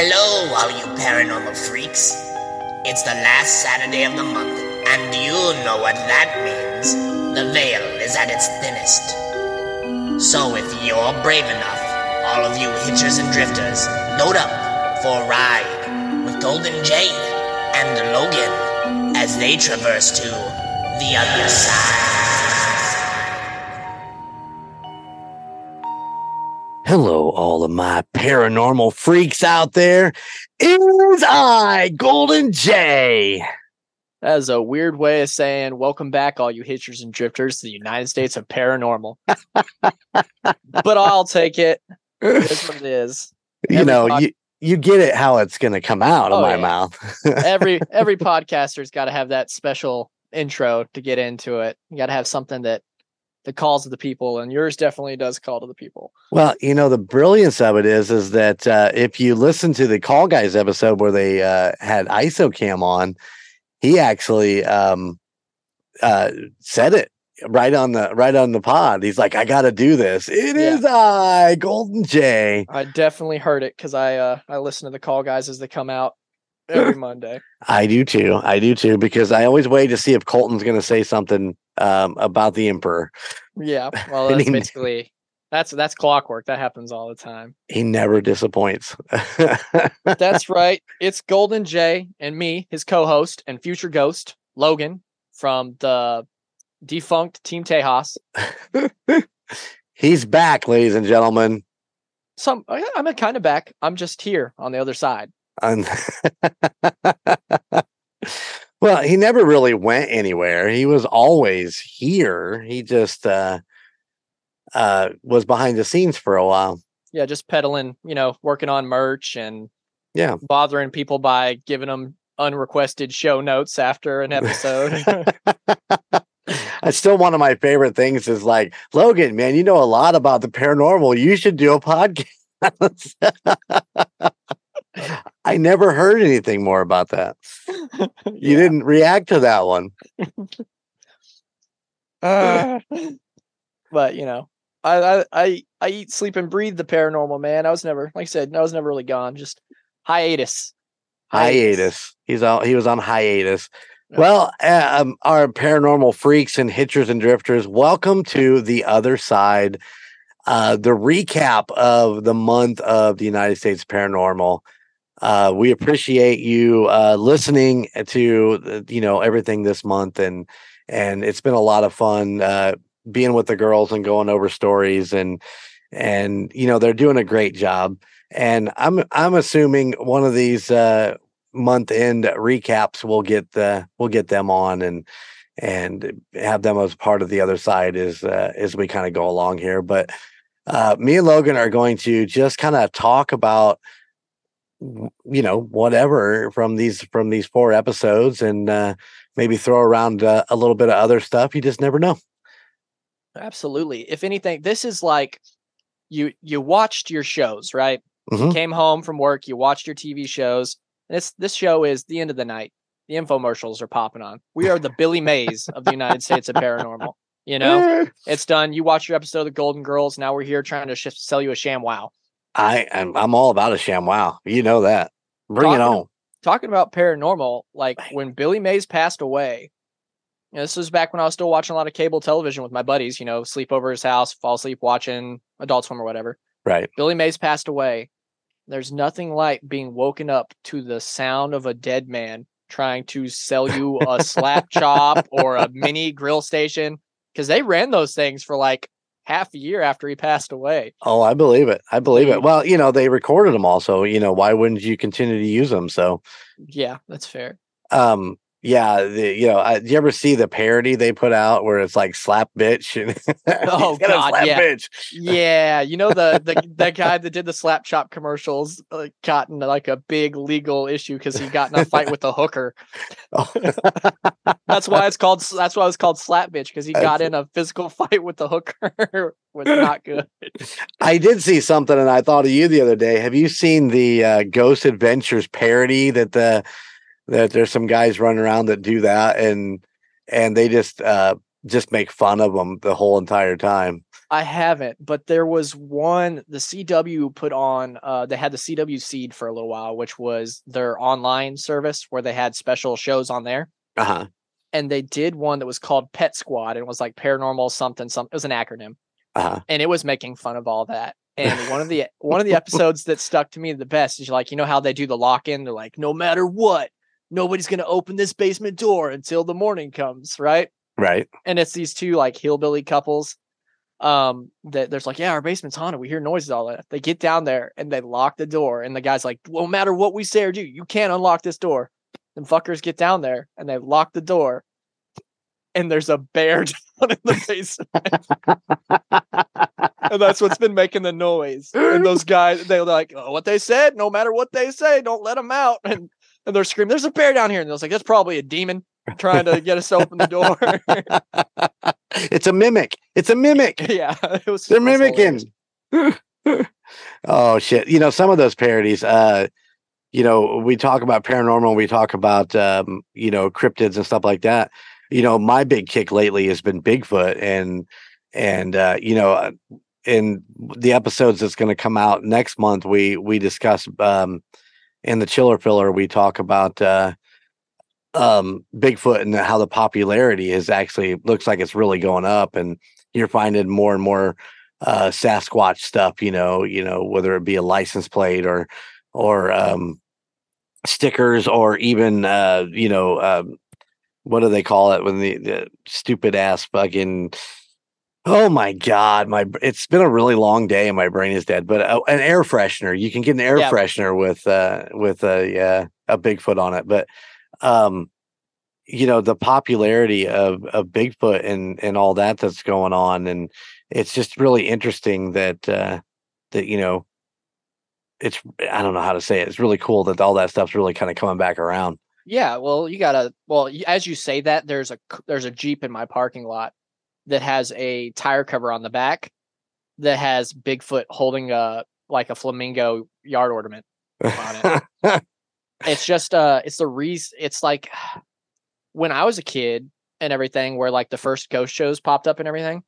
Hello, all you paranormal freaks. It's the last Saturday of the month, and you know what that means. The veil is at its thinnest. So if you're brave enough, all of you hitchers and drifters, load up for a ride with Golden Jay and Logan as they traverse to the other side. My paranormal freaks out there. Is I, Golden Jay. That is a weird way of saying welcome back, all you hitchers and drifters, to the United States of Paranormal. but I'll take it. What it is. You know, pod- you, you get it how it's going to come out of Oh, my yeah. mouth. Every every podcaster's got to have that special intro to get into it. You got to have something that that calls to the people, and yours definitely does call to the people. Well, you know, the brilliance of it is, is that uh, if you listen to the Call Guys episode where they uh, had ISOCAM on, he actually um, uh, said it right on the right on the pod. He's like, "I got to do this. It Yeah. is I, Golden Jay." I definitely heard it because I uh I listen to the call guys as they come out every Monday. I do too. I do too because I always wait to see if Colton's going to say something um, about the Emperor. Yeah, well, that's he- basically that's that's clockwork. That happens all the time. He never disappoints. That's right. It's Golden Jay and me, his co-host and future ghost, Logan from the defunct Team Tejas. He's back, ladies and gentlemen. Some I- I'm kind of back. I'm just here on the other side. Well, he never really went anywhere. He was always here. He just uh, uh, was behind the scenes for a while. Yeah, just peddling, you know, working on merch and Yeah. bothering people by giving them unrequested show notes after an episode. That's still one of my favorite things is like, Logan, man, you know a lot about the paranormal. You should do a podcast. I never heard anything more about that. You didn't react to that one. Uh, but you know, I, I I I eat, sleep, and breathe the paranormal, man. I was never, like I said, I was never really gone. Just hiatus. Hiatus. He's all he was on hiatus. Yeah. Well, um, our paranormal freaks and hitchers and drifters, welcome to the other side. Uh, the recap of the month of the United States Paranormal. Uh, we appreciate you uh, listening to you know everything this month, and and it's been a lot of fun uh, being with the girls and going over stories, and and you know they're doing a great job. And I'm I'm assuming one of these uh, month end recaps we'll get the we'll get them on and and have them as part of the other side as uh, as we kind of go along here but uh me and logan are going to just kind of talk about you know whatever from these from these four episodes and uh maybe throw around uh, a little bit of other stuff you just never know Absolutely. If anything, this is like you you watched your shows, right? You Mhm. came home from work, you watched your TV shows. And this this show is the end of the night. The infomercials are popping on. We are the Billy Mays of the United States of Paranormal. You know, it's done. You watch your episode of the Golden Girls. Now we're here trying to sh- sell you a sham wow. I am i'm all about a sham wow. You know that. Bring it on. talking about paranormal, like when Billy Mays passed away, you know, this was back when I was still watching a lot of cable television with my buddies, you know, sleep over his house, fall asleep watching Adult Swim or whatever. right. Billy Mays passed away. There's nothing like being woken up to the sound of a dead man trying to sell you a slap chop or a mini grill station because they ran those things for like half a year after he passed away. Oh, I believe it. I believe it. Well, you know, they recorded them also. You know, why wouldn't you continue to use them? So, Yeah, that's fair. um, yeah, the, you know, I, do you ever see the parody they put out where it's like slap bitch? And Oh, He's got a God, yeah. bitch. Yeah, you know the the that guy that did the slap chop commercials uh, got in like a big legal issue because he got in a fight with a hooker. Oh, That's why it's called that's why it's called slap bitch because he got in a physical fight with the hooker. was not good. I did see something, and I thought of you the other day. Have you seen the uh, Ghost Adventures parody that the that there's some guys running around that do that, and and they just uh, just make fun of them the whole entire time. I haven't, but there was one the CW put on. Uh, they had the CW Seed for a little while, which was their online service where they had special shows on there. Uh huh. And they did one that was called Pet Squad, and it was like paranormal something something. It was an acronym, Uh huh. and it was making fun of all that. And one of the one of the episodes that stuck to me the best is like you know how they do the lock in. They're like, no matter what, nobody's gonna open this basement door until the morning comes, right? Right. and it's these two like hillbilly couples um that there's like yeah our basement's haunted. We hear noises all that. They get down there and they lock the door and the guy's like no matter what we say or do you can't unlock this door. And fuckers get down there and they lock the door and there's a bear down in the basement. And that's what's been making the noise. And those guys they're like oh, what they said? No matter what they say don't let them out. And and they're screaming there's a bear down here and I was like that's probably a demon trying to get us to open the door it's a mimic. It's a mimic. yeah, it was. They're it was hilarious. mimicking. oh shit! You know some of those parodies. Uh, you know we talk about paranormal. We talk about um, you know cryptids and stuff like that. You know my big kick lately has been Bigfoot and and uh, you know uh, in the episodes that's going to come out next month we we discuss um, in the chiller filler we talk about uh, um Bigfoot and how the popularity is actually looks like it's really going up and you're finding more and more uh Sasquatch stuff, you know, you know, whether it be a license plate or or um stickers or even uh you know um what do they call it when the, the stupid ass fucking Oh my god, my it's been a really long day and my brain is dead. But uh, an air freshener, you can get an air Yeah. freshener with uh with a uh, a Bigfoot on it. But um you know the popularity of of Bigfoot and and all that that's going on and it's just really interesting that uh that you know it's I don't know how to say it. It's really cool that all that stuff's really kind of coming back around. Yeah, well, you gotta. Well, as you say that, there's a there's a Jeep in my parking lot that has a tire cover on the back that has Bigfoot holding a like a flamingo yard ornament. On It's just uh, it's the reason. It's like when I was a kid and everything, where like the first ghost shows popped up and everything.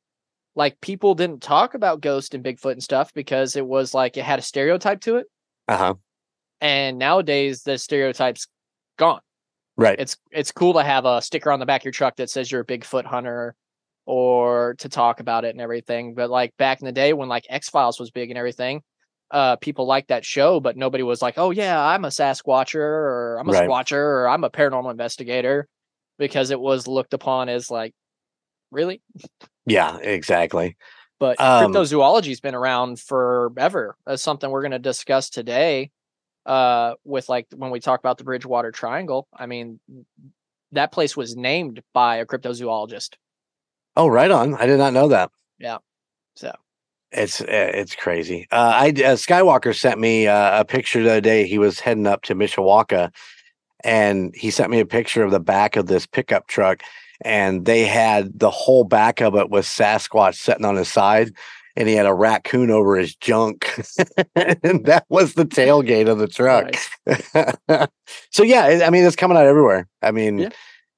Like people didn't talk about ghost and Bigfoot and stuff because it was like it had a stereotype to it, uh-huh. and nowadays the stereotype's gone. Right. it's it's cool to have a sticker on the back of your truck that says you're a Bigfoot hunter or to talk about it and everything. But like back in the day when like X Files was big and everything, uh people liked that show, but nobody was like, Oh yeah, I'm a Sasquatcher or I'm a Right. Squatcher or I'm a paranormal investigator because it was looked upon as like really? yeah, exactly. But Um, cryptozoology's been around forever. That's something we're going to discuss today. Uh, with like when we talk about the Bridgewater Triangle, I mean, that place was named by a cryptozoologist. Oh, right on. I did not know that. Yeah. So It's uh, it's crazy. Uh, I uh, Skywalker sent me uh, a picture the other day. He was heading up to Mishawaka, and he sent me a picture of the back of this pickup truck, and they had the whole back of it was Sasquatch sitting on his side, and he had a raccoon over his junk, and that was the tailgate of the truck. so yeah, I mean it's coming out everywhere. I mean, Yeah.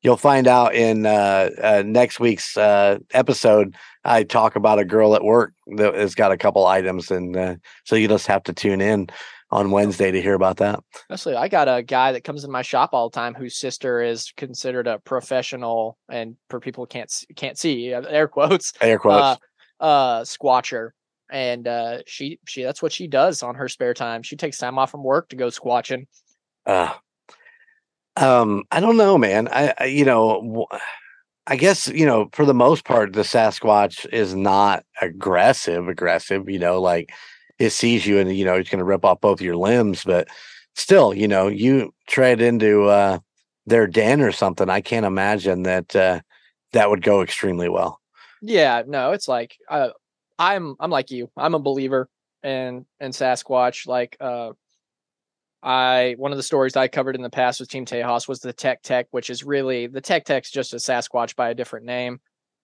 You'll find out in uh, uh, next week's uh, episode. I talk about a girl at work that has got a couple items, and uh, so you just have to tune in on Wednesday to hear about that. Actually, I got a guy that comes in my shop all the time whose sister is considered a professional, and for people can't can't see uh, air quotes, Air quotes. uh, uh, squatcher. And uh, she she that's what she does on her spare time. She takes time off from work to go squatching. Uh, um, I don't know, man. I, I you know, I guess you know, for the most part, the Sasquatch is not aggressive. Aggressive, you know, like it sees you and you know it's going to rip off both your limbs, but still, you know, you tread into uh, their den or something. I can't imagine that uh, that would go extremely well. Yeah, no, it's like uh, I'm I'm like you. I'm a believer in in Sasquatch. Like uh I one of the stories I covered in the past with Team Tejas was the Tech Tech, which is really the Tech Tech's just a Sasquatch by a different name.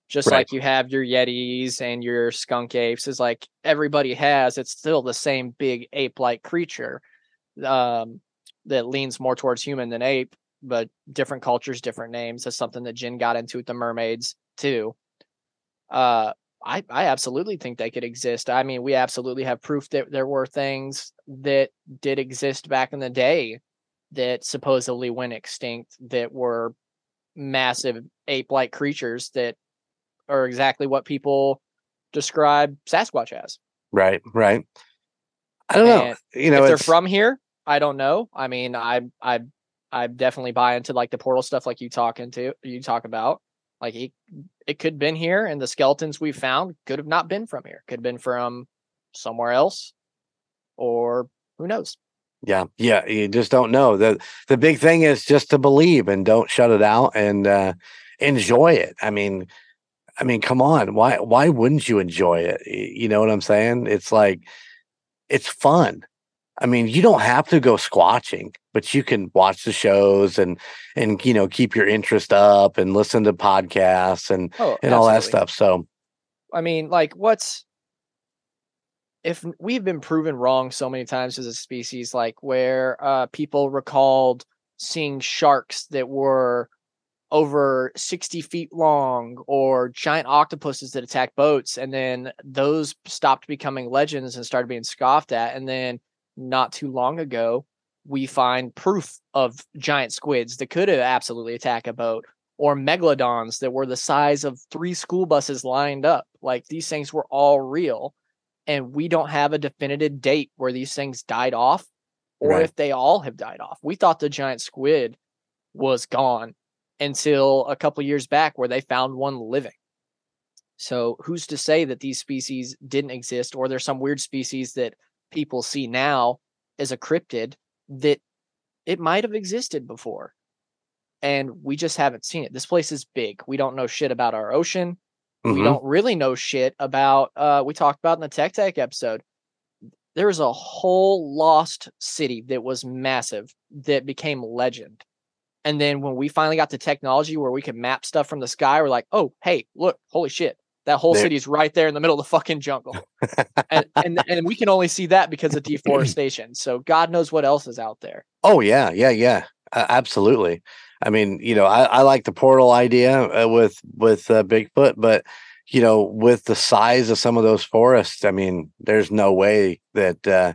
Just Right. like you have your Yetis and your skunk apes, is like everybody has, it's still the same big ape-like creature. Um that leans more towards human than ape, but different cultures, different names. That's something that Jin got into with the mermaids too. Uh I, I absolutely think they could exist. I mean, we absolutely have proof that there were things that did exist back in the day that supposedly went extinct that were massive ape like creatures that are exactly what people describe Sasquatch as. Right, right. I don't know. You know, if they're from here, I don't know. I mean, I I I definitely buy into like the portal stuff like you talk into you talk about. Like it, it could have been here and the skeletons we found could have not been from here. Could have been from somewhere else or who knows. Yeah, yeah, you just don't know. The the big thing is just to believe and don't shut it out and uh enjoy it. I mean, I mean, come on. Why why wouldn't you enjoy it? You know what I'm saying? It's like it's fun. I mean, you don't have to go squatching, but you can watch the shows and and you know, keep your interest up and listen to podcasts and Oh, and all that stuff. So, I mean, like, what's if we've been proven wrong so many times as a species, like where uh, people recalled seeing sharks that were over 60 feet long or giant octopuses that attack boats, and then those stopped becoming legends and started being scoffed at. And then not too long ago, we find proof of giant squids that could have absolutely attacked a boat or megalodons that were the size of three school buses lined up. Like these things were all real. And we don't have a definitive date where these things died off or Right. if they all have died off. We thought the giant squid was gone until a couple years back where they found one living. So who's to say that these species didn't exist or there's some weird species that people see now as a cryptid that it might have existed before and we just haven't seen it. This place is big. We don't know shit about our ocean. We mhm. don't really know shit about uh we talked about in the Tech Tech episode. There was a whole lost city that was massive that became legend. And then when we finally got the technology where we could map stuff from the sky, we're like, oh, hey, look, holy shit. That whole There- city's right there in the middle of the fucking jungle. and, and and we can only see that because of deforestation. So God knows what else is out there. Oh yeah, yeah, yeah, uh, absolutely. I mean, you know, I, I like the portal idea uh, with with uh, Bigfoot, but you know, with the size of some of those forests, I mean, there's no way that uh,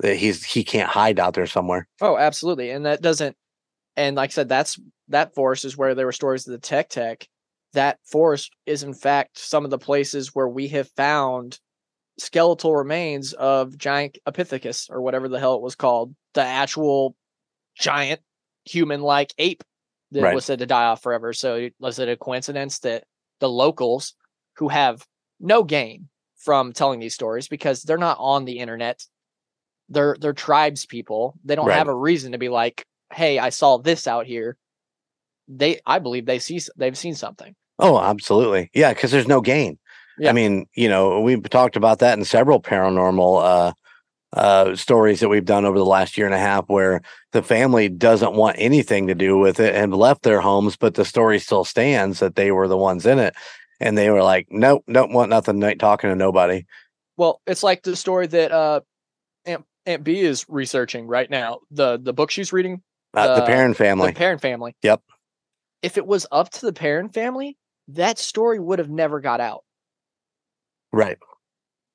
that he's he can't hide out there somewhere. Oh, absolutely. And that doesn't and like I said, that's that forest is where there were stories of the Tech Tech. That forest is in fact some of the places where we have found skeletal remains of Gigantopithecus or whatever the hell it was called. The actual giant human like ape that Right. was said to die off forever. So was it a coincidence that the locals who have no gain from telling these stories because they're not on the internet. They're they're tribes people. They don't Right. have a reason to be like, "Hey, I saw this out here." They I believe they see they've seen something. Oh, absolutely, yeah, because there's no gain. Yeah. I mean, you know, we've talked about that in several paranormal uh, uh, stories that we've done over the last year and a half, where the family doesn't want anything to do with it and left their homes, but the story still stands that they were the ones in it, and they were like, "Nope, don't want nothing, ain't talking to nobody." Well, it's like the story that uh Aunt, Aunt B is researching right now. The the book she's reading, Uh, the The- Perron family, the Perron family. Yep. If it was up to the Perron family, that story would have never got out. right?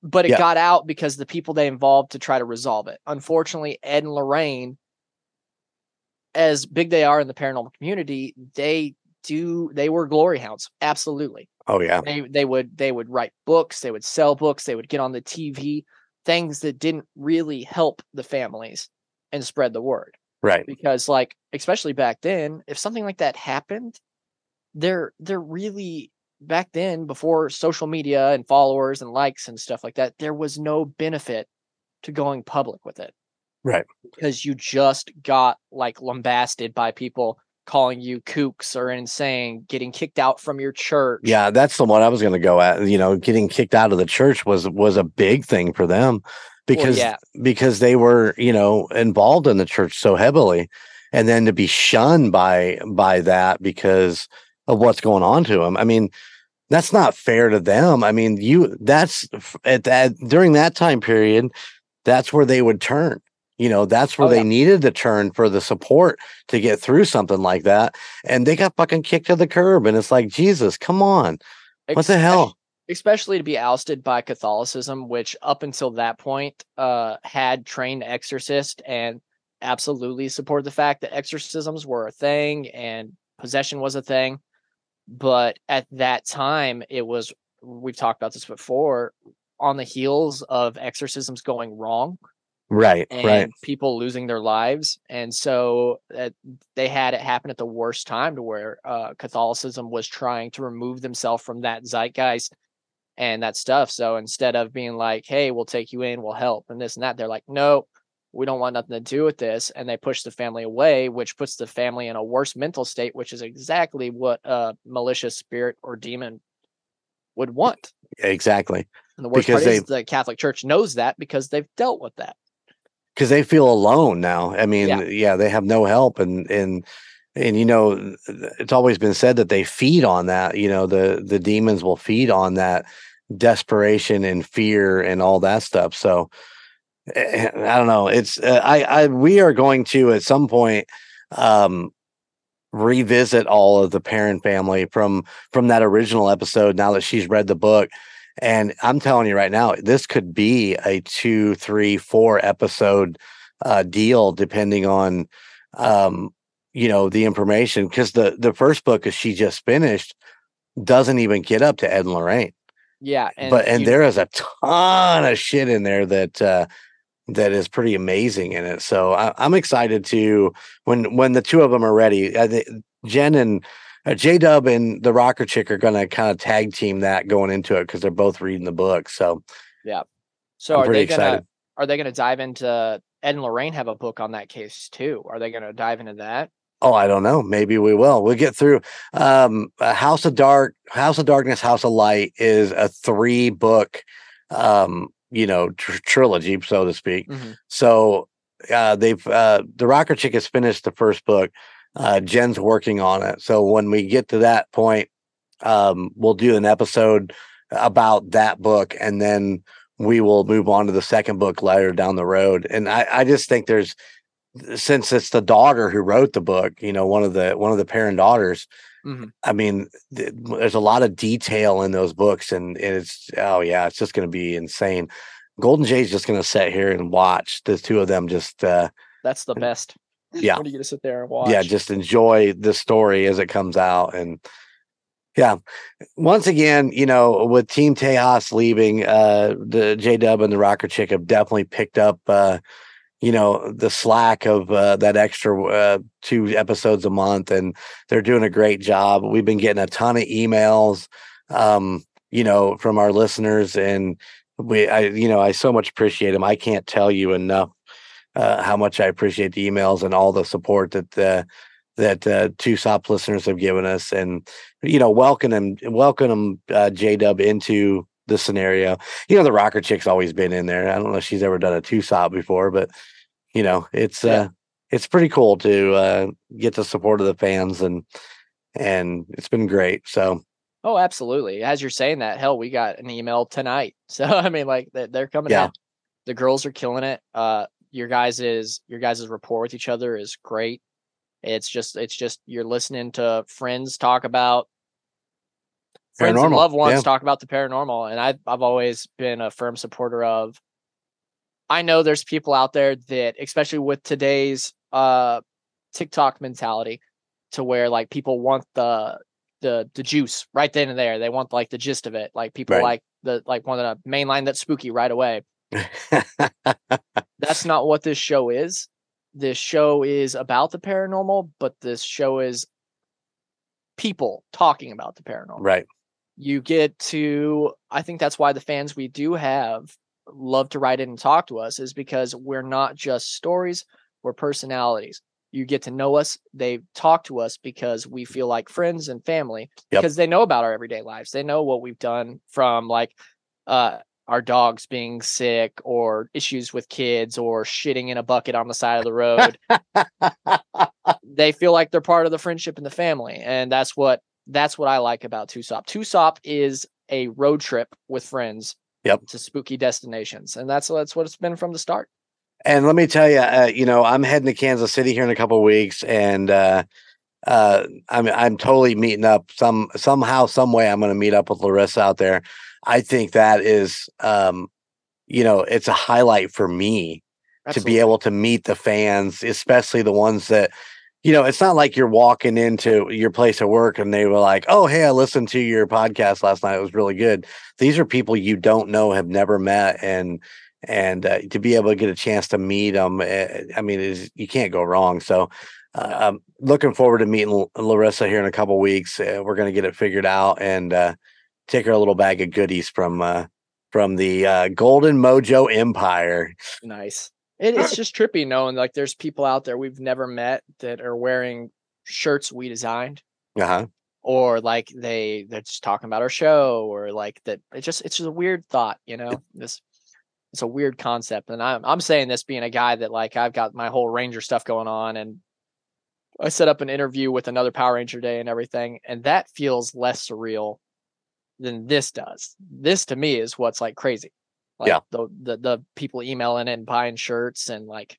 But it Yeah. got out because the people they involved to try to resolve it. Unfortunately, Ed and Lorraine, as big they are in the paranormal community, they do they were glory hounds. Absolutely. Oh yeah, they they would they would write books they would sell books they would get on the tv things that didn't really help the families and spread the word right. because like especially back then if something like that happened they're they're really back then before social media and followers and likes and stuff like that there was no benefit to going public with it Right. because you just got like lambasted by people calling you kooks or insane getting kicked out from your church Yeah, that's the one I was going to go at. You know, getting kicked out of the church was was a big thing for them because yeah. because they were you know involved in the church so heavily, and then to be shunned by by that because of what's going on to them. I mean, that's not fair to them. I mean, you that's at that during that time period, that's where they would turn. You know, that's where Oh, they yeah. needed to turn for the support to get through something like that. And they got fucking kicked to the curb. And it's like, Jesus, come on. What the hell? especially to be ousted by Catholicism, which up until that point uh, had trained exorcists and absolutely supported the fact that exorcisms were a thing and possession was a thing. But at that time, it was, we've talked about this before, on the heels of exorcisms going wrong Right. and Right. people losing their lives. And so uh, they had it happen at the worst time to where uh, Catholicism was trying to remove themselves from that zeitgeist and that stuff. So instead of being like, hey, we'll take you in, we'll help, and this and that, they're like, no, we don't want nothing to do with this. And they push the family away, which puts the family in a worse mental state, which is exactly what a malicious spirit or demon would want. Exactly. And the worst Because part is the Catholic Church knows that because they've dealt with that. because they feel alone now. I mean, yeah. Yeah. they have no help, and and and you know, it's always been said that they feed on that. You know, the the demons will feed on that desperation and fear and all that stuff. So I don't know. It's uh, I I we are going to at some point um revisit all of the Perron family from from that original episode now that she's read the book and i'm telling you right now this could be a two three four episode uh deal depending on um you know the information because the the first book as she just finished doesn't even get up to ed and lorraine Yeah. And but and you- there is a ton of shit in there that uh that is pretty amazing in it so I, i'm excited to when when the two of them are ready I think jen and uh, j-dub and the rocker chick are gonna kind of tag team that going into it because they're both reading the book so yeah, So I'm are they gonna excited. are they gonna dive into Ed and Lorraine have a book on that case too? Are they gonna dive into that? oh i don't know maybe we will we'll get through um uh, house of dark house of darkness house of light is a three book um you know tr- trilogy so to speak Mhm. So uh, they've uh, the Rocker Chick has finished the first book. Uh, Jen's working on it. So when we get to that point, um, we'll do an episode about that book, and then we will move on to the second book later down the road. And I, I just think there's since it's the daughter who wrote the book, you know, one of the one of the Perron daughters. Mhm. I mean, th- there's a lot of detail in those books, and, and it's oh yeah, it's just going to be insane. Golden Jay's just going to sit here and watch the two of them just uh That's the best. yeah. You get to sit there and watch. yeah just enjoy the story as it comes out and yeah once again you know with team tejas leaving uh the j-dub and the rocker chick have definitely picked up uh you know the slack of uh, that extra uh, two episodes a month and they're doing a great job. We've been getting a ton of emails um you know from our listeners and we i you know i so much appreciate them i can't tell you enough uh, how much I appreciate the emails and all the support that uh, that uh, two SOP listeners have given us, and you know, welcome them, welcome them, uh, J Dub into the scenario. You know, the rocker chick's always been in there. I don't know if she's ever done a two SOP before, but you know, it's Yeah. uh, it's pretty cool to uh, get the support of the fans, and and it's been great. So Oh, absolutely. As you're saying that, hell, we got an email tonight. So I mean, like they- they're coming Yeah. in. The girls are killing it. Uh, your guys is your guys' rapport with each other is great. It's just it's just you're listening to friends talk about friends and loved ones yeah. talk about the paranormal, and I've I've always been a firm supporter of. I know there's people out there that, especially with today's uh TikTok mentality, to where like people want the the the juice right then and there. They want like the gist of it. Like people Right. like the like want to mainline that's spooky right away. That's not what this show is. This show is about the paranormal, but this show is people talking about the paranormal right, you get to i think that's why the fans we do have love to write in and talk to us is because we're not just stories we're personalities. You get to know us they talk to us because we feel like friends and family Yep. because they know about our everyday lives. They know what we've done from like uh our dogs being sick or issues with kids or shitting in a bucket on the side of the road. They feel like they're part of the friendship and the family and that's what that's what i like about tusop tusop is a road trip with friends Yep. to spooky destinations and that's that's what it's been from the start And let me tell you, uh, you know, I'm heading to Kansas City here in a couple of weeks, and uh, uh, I'm I'm totally meeting up some somehow some way. I'm going to meet up with Larissa out there. I think that is, um, you know, it's a highlight for me to be able to meet the fans, especially the ones that, you know, it's not like you're walking into your place of work and they were like, "Oh, hey, I listened to your podcast last night. It was really good." These are people you don't know, have never met, and and uh, to be able to get a chance to meet them, uh, I mean, is you can't go wrong. So. Uh, I'm looking forward to meeting L- Larissa here in a couple weeks. Uh, we're going to get it figured out and uh, take her a little bag of goodies from uh, from the uh, Golden Mojo Empire. Nice. It, it's just trippy knowing like there's people out there we've never met that are wearing shirts we designed, Uh huh. or like they they're just talking about our show, or like that. It just it's just a weird thought, you know. This it's a weird concept, and I'm I'm saying this being a guy that like I've got my whole Ranger stuff going on, and I set up an interview with another Power Ranger day and everything, and that feels less surreal than this does. This to me is what's like crazy. Like Yeah. the, the the people emailing and buying shirts and like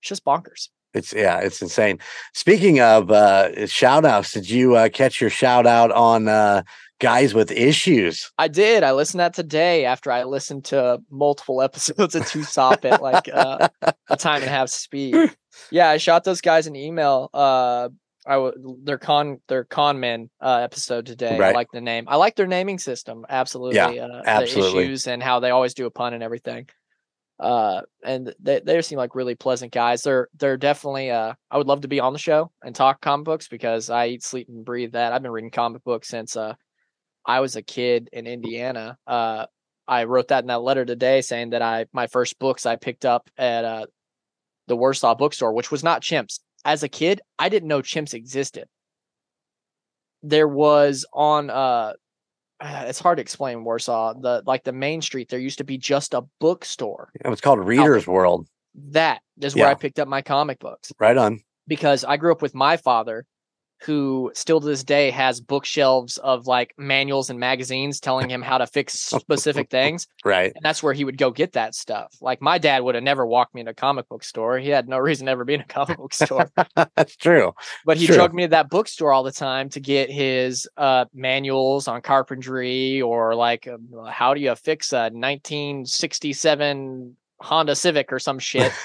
it's just bonkers. It's yeah, it's insane. Speaking of uh shout outs, did you uh, catch your shout out on uh guys with issues? I did. I listened to that today after I listened to multiple episodes of Two Sop at like uh, a time and a half speed. Yeah, I shot those guys an email. Uh, I w- their con their con men uh, episode today. I like the name. I like their naming system. Absolutely. uh, absolutely. The issues and how they always do a pun and everything. Uh, and they they seem like really pleasant guys. They're they're definitely. Uh, I would love to be on the show and talk comic books because I eat, sleep, and breathe that. I've been reading comic books since uh I was a kid in Indiana. Uh, I wrote that in that letter today, saying that I my first books I picked up at uh, the Warsaw bookstore, which was not Chimps. As a kid, I didn't know Chimps existed. There was on uh, uh, it's hard to explain Warsaw. The like the main street, there used to be just a bookstore. It was called Reader's World. That is where I picked up my comic books Right on. because I grew up with my father, who still to this day has bookshelves of like manuals and magazines telling him how to fix specific things. Right. And that's where he would go get that stuff. Like my dad would have never walked me in a comic book store. He had no reason to ever be in a comic book store. That's true. But he drugged me to that bookstore all the time to get his uh, manuals on carpentry or like um, how do you fix a 1967 Honda Civic or some shit.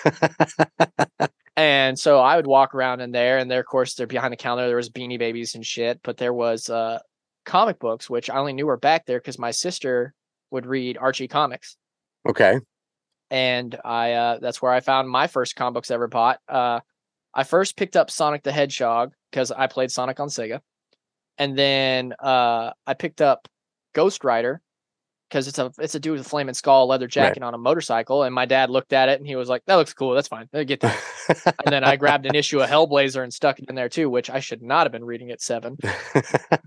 And so I would walk around in there, and there, of course, they're behind the counter. There was Beanie Babies and shit, but there was uh, comic books, which I only knew were back there because my sister would read Archie comics, okay. and I uh, that's where I found my first comic books I ever bought. Uh, I first picked up Sonic the Hedgehog because I played Sonic on Sega, and then uh, I picked up Ghost Rider because it's a it's a dude with a flaming skull, leather jacket on a motorcycle, and my dad looked at it and he was like, "That looks cool. That's fine. Uh, Get that." and then I grabbed an issue of Hellblazer and stuck it in there too, which I should not have been reading at seven.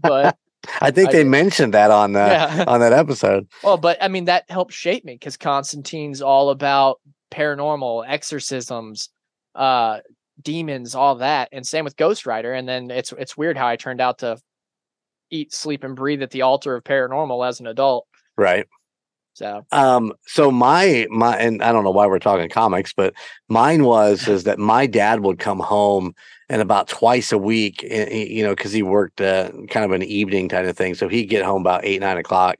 But I think I they did. mentioned that on the yeah, on that episode. well, but I mean that helped shape me because Constantine's all about paranormal exorcisms, uh, demons, all that, and same with Ghost Rider. And then it's it's weird how I turned out to eat, sleep, and breathe at the altar of paranormal as an adult. Right. So Um, so my my and I don't know why we're talking comics, but mine was is that my dad would come home and about twice a week, eh, eh, you know, because he worked uh, kind of an evening kind of thing. So he'd get home about eight nine o'clock,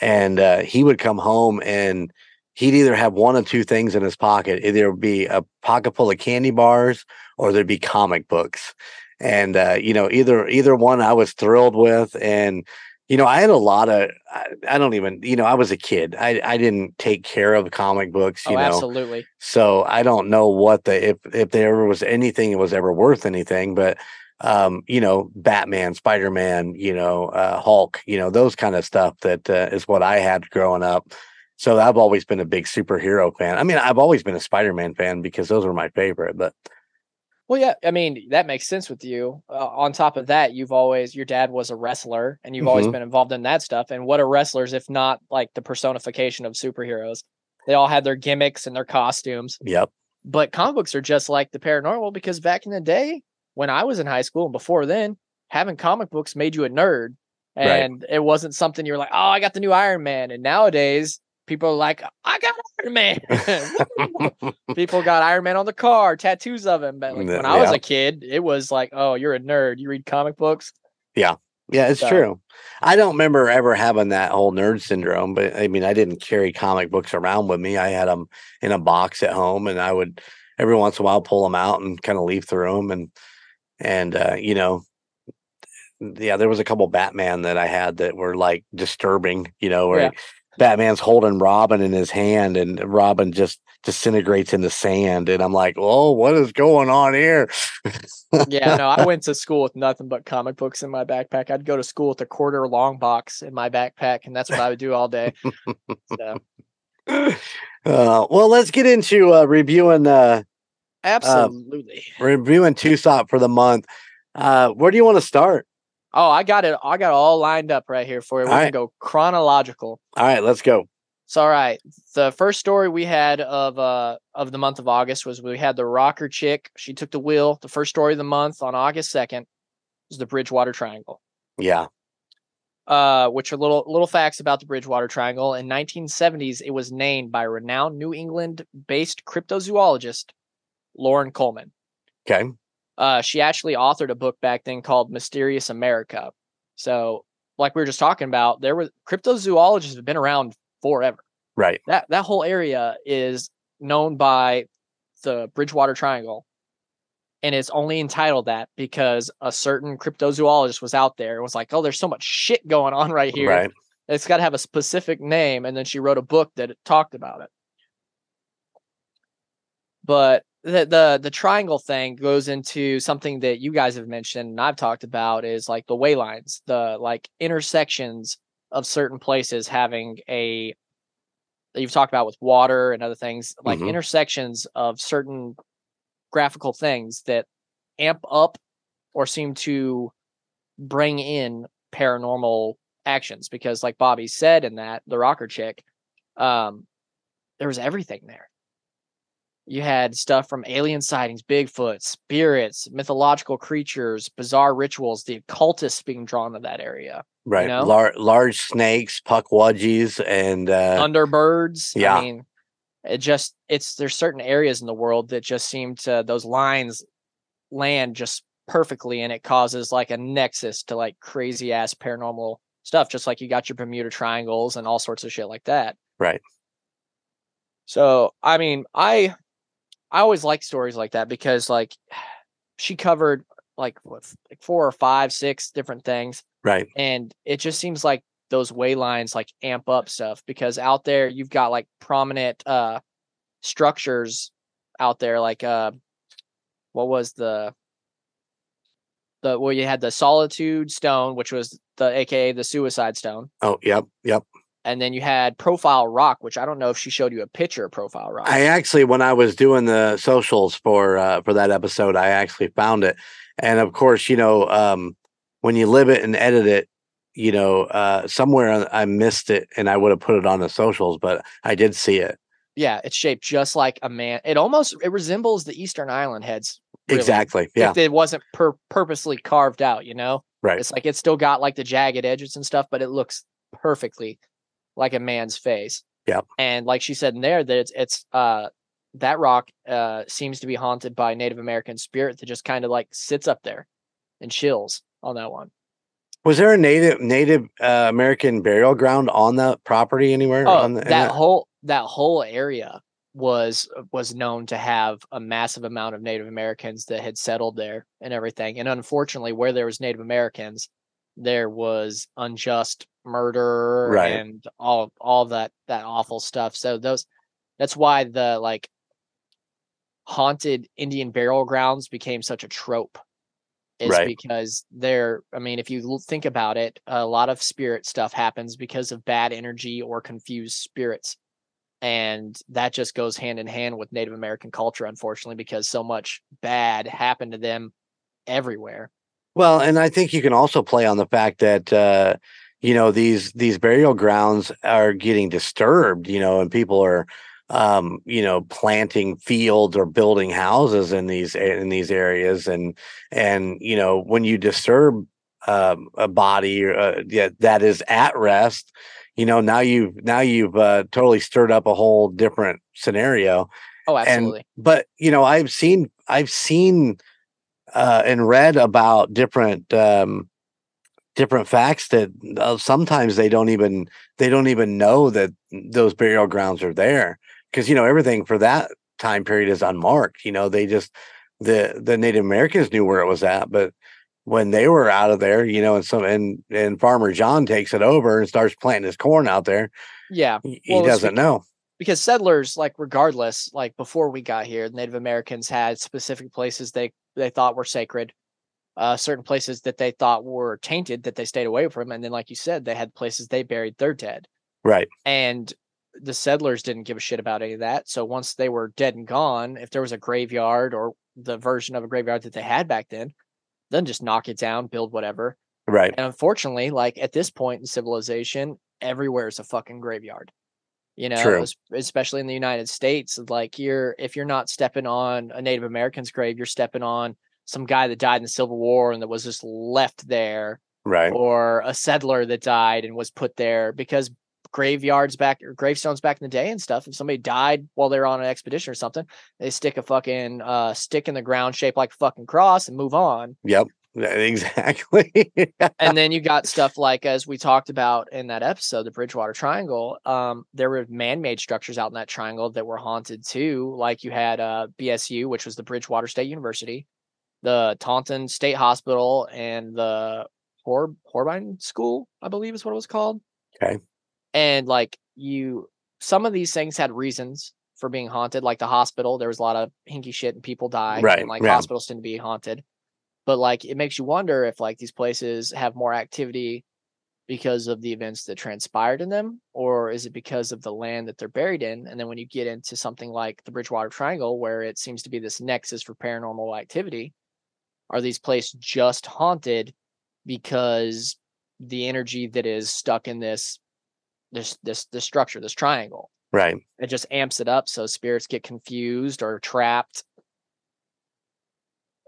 and uh, he would come home and he'd either have one of two things in his pocket. Either be a pocket full of candy bars or there'd be comic books. And uh, you know, either either one I was thrilled with, and you know, I had a lot of I, I don't even you know I was a kid. I I didn't take care of comic books. You oh, know, absolutely. so I don't know what the if if there ever was anything it was ever worth anything, but um, you know, Batman, Spider Man, you know, uh, Hulk, you know, those kind of stuff that uh, is what I had growing up. So I've always been a big superhero fan. I mean, I've always been a Spider Man fan because those were my favorite. But Well, yeah, I mean that makes sense with you. Uh, on top of that, you've always your dad was a wrestler, and you've always Mhm. been involved in that stuff. And what are wrestlers if not like the personification of superheroes? They all had their gimmicks and their costumes. yep, But comic books are just like the paranormal because back in the day, when I was in high school and before then, having comic books made you a nerd, Right. and it wasn't something you were like, "Oh, I got the new Iron Man." And nowadays, people are like, "I got Iron Man. People got Iron Man on the car, tattoos of him. But like, when I was Yeah. a kid, it was like, oh, you're a nerd. You read comic books. Yeah. Yeah, it's So- true. I don't remember ever having that whole nerd syndrome, but I mean, I didn't carry comic books around with me. I had them in a box at home, and I would every once in a while pull them out and kind of leaf through them, and and uh, you know, yeah, there was a couple Batman that I had that were like disturbing. You know, where Yeah. Batman's holding Robin in his hand, and Robin just disintegrates into sand, and I'm like, oh, what is going on here? Yeah, no, I went to school with nothing but comic books in my backpack. I'd go to school with a quarter long box in my backpack, and that's what I would do all day. So, Uh, well, let's get into uh, reviewing uh, absolutely. reviewing TUSOP for the month. Uh, where do you want to start? Oh, I got it. I got it all lined up right here for you. We're All gonna right. go chronological. All right, let's go. So, all right. The first story we had of uh of the month of August was we had the rocker chick. She took the wheel. The first story of the month on August second was the Bridgewater Triangle. Yeah, Uh, which are little little facts about the Bridgewater Triangle. In 1970s, it was named by renowned New England-based cryptozoologist Loren Coleman. okay, Uh, she actually authored a book back then called Mysterious America. So, like we were just talking about, there were cryptozoologists have been around forever. right, That that whole area is known by the Bridgewater Triangle. And it's only entitled that because a certain cryptozoologist was out there and was like, Oh, there's so much shit going on right here. right, It's got to have a specific name. And then she wrote a book that talked about it. But the, the the triangle thing goes into something that you guys have mentioned and I've talked about is like the way lines, the like intersections of certain places having a that you've talked about with water and other things, like Mhm. intersections of certain graphical things that amp up or seem to bring in paranormal actions because like bobby said in that the rocker chick um there was everything there you had stuff from alien sightings bigfoot spirits mythological creatures bizarre rituals the occultists being drawn to that area right. know? Lar- large snakes, pukwudgies, and uh, thunderbirds yeah. i mean it just it's there's certain areas in the world that just seem to those lines land just perfectly and it causes like a nexus to like crazy ass paranormal stuff just like you got your bermuda triangles and all sorts of shit like that Right. so i mean i i always like stories like that because like she covered like what like four or five six different things right, and it just seems like those way lines like amp up stuff because out there you've got like prominent uh structures out there like uh what was the the well you had the solitude stone which was the aka the suicide stone oh, yep, yep. And then you had profile rock which i don't know if she showed you a picture of profile rock. I actually, when I was doing the socials for uh, for that episode, I actually found it, and of course, you know, um, when you live it and edit it, you know, uh, somewhere I missed it, and I would have put it on the socials, but I did see it. Yeah it's shaped just like a man it almost it resembles the eastern island heads really, exactly. Yeah, if it wasn't pur- purposely carved out you know? Right, It's like it's still got like the jagged edges and stuff, but it looks perfectly like a man's face. Yeah. And like she said in there, that it's it's uh that rock uh seems to be haunted by Native American spirit that just kind of like sits up there and chills on that one. Was there a native Native uh, American burial ground on the property anywhere? Oh, on the, in that whole that whole area was was known to have a massive amount of Native Americans that had settled there and everything. And unfortunately, where there was Native Americans, there was unjust murder Right. and all all that that awful stuff. So those that's why the like haunted Indian burial grounds became such a trope. Is Right. because they're I mean, if you think about it, a lot of spirit stuff happens because of bad energy or confused spirits. And that just goes hand in hand with Native American culture, unfortunately, because so much bad happened to them everywhere. Well, and I think you can also play on the fact that uh, you know these these burial grounds are getting disturbed, you know, and people are um, you know planting fields or building houses in these in these areas, and and you know when you disturb um, a body uh, that is at rest, you know now you've now you've uh, totally stirred up a whole different scenario Oh, and absolutely. but you know i've seen i've seen uh and read about different um different facts that uh, sometimes they don't even they don't even know that those burial grounds are there because you know everything for that time period is unmarked you know they just the the native americans knew where it was at but when they were out of there you know and some and and farmer john takes it over and starts planting his corn out there yeah. he, Well, doesn't know because settlers like regardless like before we got here native americans had specific places they they thought were sacred uh certain places that they thought were tainted that they stayed away from and then like you said they had places they buried their dead. Right. And the settlers didn't give a shit about any of that so once they were dead and gone if there was a graveyard or the version of a graveyard that they had back then then just knock it down build whatever. Right. And unfortunately, like at this point in civilization, everywhere is a fucking graveyard. You know, True. especially in the United States, like you're if you're not stepping on a Native American's grave, you're stepping on some guy that died in the Civil War and that was just left there, right or a settler that died and was put there because graveyards back or gravestones back in the day and stuff. If somebody died while they're on an expedition or something, they stick a fucking uh stick in the ground shaped like a fucking cross and move on yep exactly and then you got stuff like as we talked about in that episode the bridgewater triangle um there were man-made structures out in that triangle that were haunted too like you had uh bsu which was the bridgewater state university the taunton state hospital and the Hor- Hornbine school i believe is what it was called Okay. and like you some of these things had reasons for being haunted like the hospital there was a lot of hinky shit and people died Right, and like yeah. hospitals tend to be haunted but like it makes you wonder if like these places have more activity because of the events that transpired in them or is it because of the land that they're buried in? And then when you get into something like the bridgewater triangle where it seems to be this nexus for paranormal activity are these places just haunted because the energy that is stuck in this this this this structure this triangle? Right. It just amps it up so spirits get confused or trapped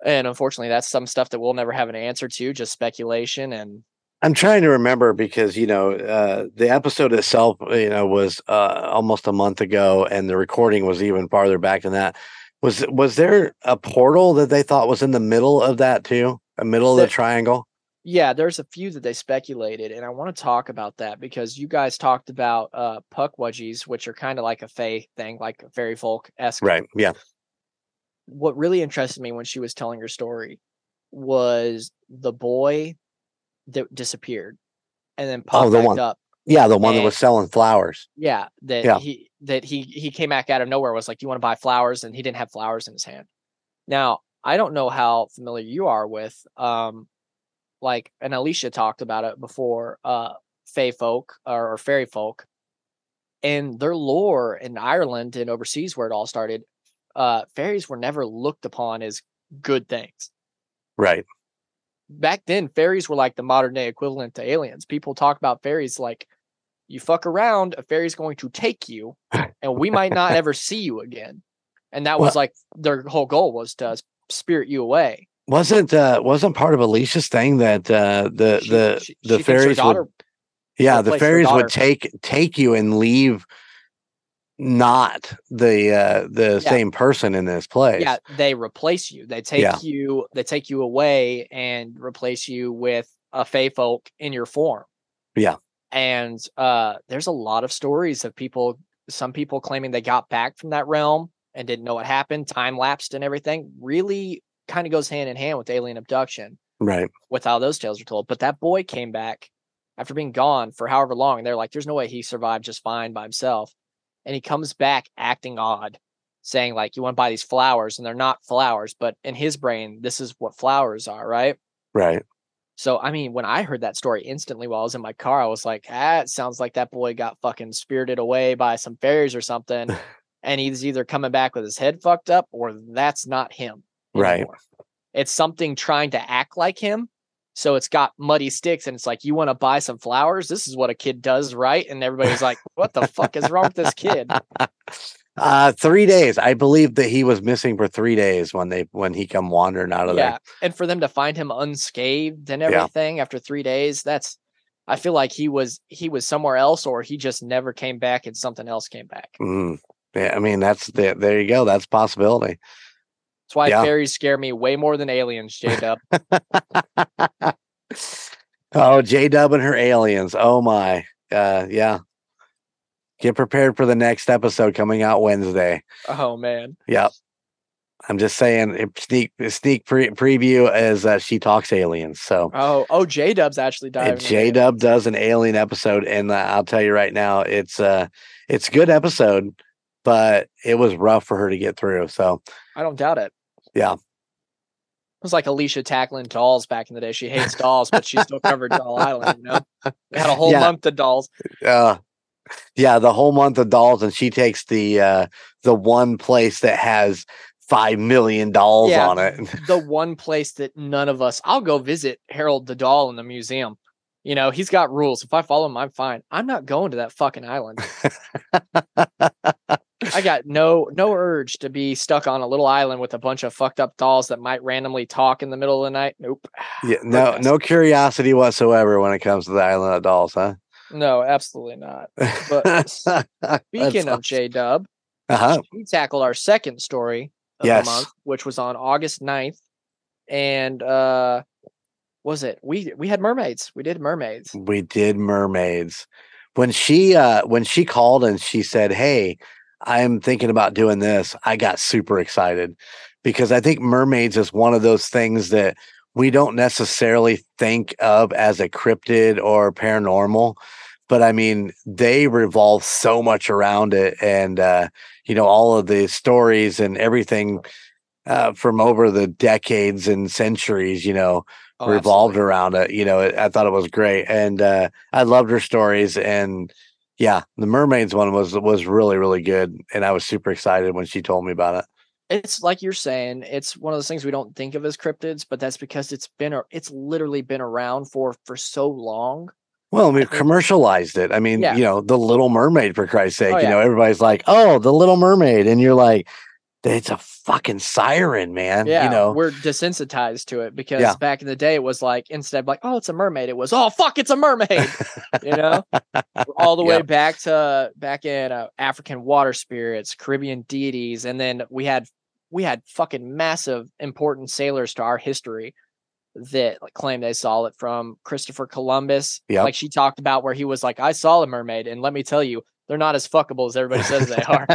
and unfortunately that's some stuff that we'll never have an answer to just speculation and I'm trying to remember because you know uh, the episode itself, you know, was uh, almost a month ago, and the recording was even farther back than that. Was was there a portal that they thought was in the middle of that too? A middle of the triangle? yeah there's a few that they speculated and i want to talk about that because you guys talked about uh pukwudgies which are kind of like a fae thing like fairy folk esque Right. Yeah. What really interested me when she was telling her story was the boy that disappeared and then popped Oh, the back one. up Yeah. The one that was selling flowers. Yeah, that Yeah. he that he he came back out of nowhere was like, "You want to buy flowers?" and he didn't have flowers in his hand. Now, I don't know how familiar you are with um like and Alicia talked about it before uh fae folk or, or fairy folk and their lore in Ireland and overseas where it all started uh fairies were never looked upon as good things. Right. Back then fairies were like the modern day equivalent to aliens. People talk about fairies like you fuck around, a fairy's going to take you, and we might not ever see you again. And that was Well- like their whole goal was to spirit you away. Wasn't uh wasn't part of Alicia's thing that uh the She- the she- the she fairies daughter, would yeah the fairies would take take you and leave not the uh the Yeah. same person in this place. yeah, they replace you. They take Yeah. you, they take you away and replace you with a fae folk in your form. Yeah. And uh there's a lot of stories of people, some people claiming they got back from that realm and didn't know what happened, time lapsed and everything. Really kind of goes hand in hand with alien abduction. Right. with how those tales are told. But that boy came back after being gone for however long. And they're like, there's no way he survived just fine by himself. And he comes back acting odd, saying, like, you want to buy these flowers, and they're not flowers, but in his brain, this is what flowers are, right? Right. So, I mean, when I heard that story instantly while I was in my car, I was like, ah, it sounds like that boy got fucking spirited away by some fairies or something. and he's either coming back with his head fucked up or that's not him. Right. It's something trying to act like him. So it's got muddy sticks and it's like, you want to buy some flowers? This is what a kid does, right? And everybody's like, what the fuck is wrong with this kid? Uh three days. I believe that he was missing for three days when they when he come wandering out of Yeah. And for them to find him unscathed and Yeah. everything after three days, that's I feel like he was he was somewhere else, or he just never came back, and something else came back. Mm. Yeah, I mean that's the, there you go. That's a possibility. That's why Yeah. fairies scare me way more than aliens, J Dub. oh, J Dub and her aliens. Oh my. Uh yeah. Get prepared for the next episode coming out Wednesday. oh man. Yep. I'm just saying sneak sneak pre- preview as uh, she talks aliens. So Oh oh J Dub's actually diving. J Dub does an alien episode, and uh, I'll tell you right now, it's uh it's a good episode, but it was rough for her to get through. So I don't doubt it. Yeah. It was like Alicia tackling dolls back in the day. She hates dolls, but she still covered Doll Island. You know, we had a whole Yeah. month of dolls. uh yeah, the whole month of dolls, and she takes the uh the one place that has five million dolls Yeah. on it. The one place that none of us. I'll go visit Harold the doll in the museum. You know, he's got rules. If I follow him, I'm fine. I'm not going to that fucking island. I got no no urge to be stuck on a little island with a bunch of fucked up dolls that might randomly talk in the middle of the night. Nope. yeah, no no curiosity whatsoever when it comes to the island of dolls, huh? No, absolutely not. But Speaking of J Dub, uh-huh. we tackled our second story of Yes. the month, which was on August 9th. And uh was it? We we had mermaids. We did mermaids. we did mermaids when she uh when she called and she said hey i'm thinking about doing this i got super excited because i think mermaids is one of those things that we don't necessarily think of as a cryptid or paranormal but i mean they revolve so much around it and uh you know all of the stories and everything uh from over the decades and centuries you know Oh, revolved absolutely. around it. You know, it, I thought it was great, and uh, I loved her stories. And yeah, the mermaids one was was really really good, and I was super excited when she told me about it. It's like you're saying, it's one of those things we don't think of as cryptids, but that's because it's been it's literally been around for for so long. Well, we've commercialized it. I mean, Yeah. you know, the Little Mermaid for Christ's sake. Oh, You know, everybody's like, "Oh, the Little Mermaid," and you're like, "It's a fucking siren, man." Yeah, you know, we're desensitized to it because Yeah. back in the day it was like instead of like, oh, it's a mermaid, it was oh fuck, it's a mermaid. you know, all the way Yep. back to back in uh, African water spirits, Caribbean deities, and then we had we had fucking massive important sailors to our history that like, claim they saw it from Christopher Columbus. Yep. Like she talked about where he was like, I saw a mermaid, and let me tell you, they're not as fuckable as everybody says they are.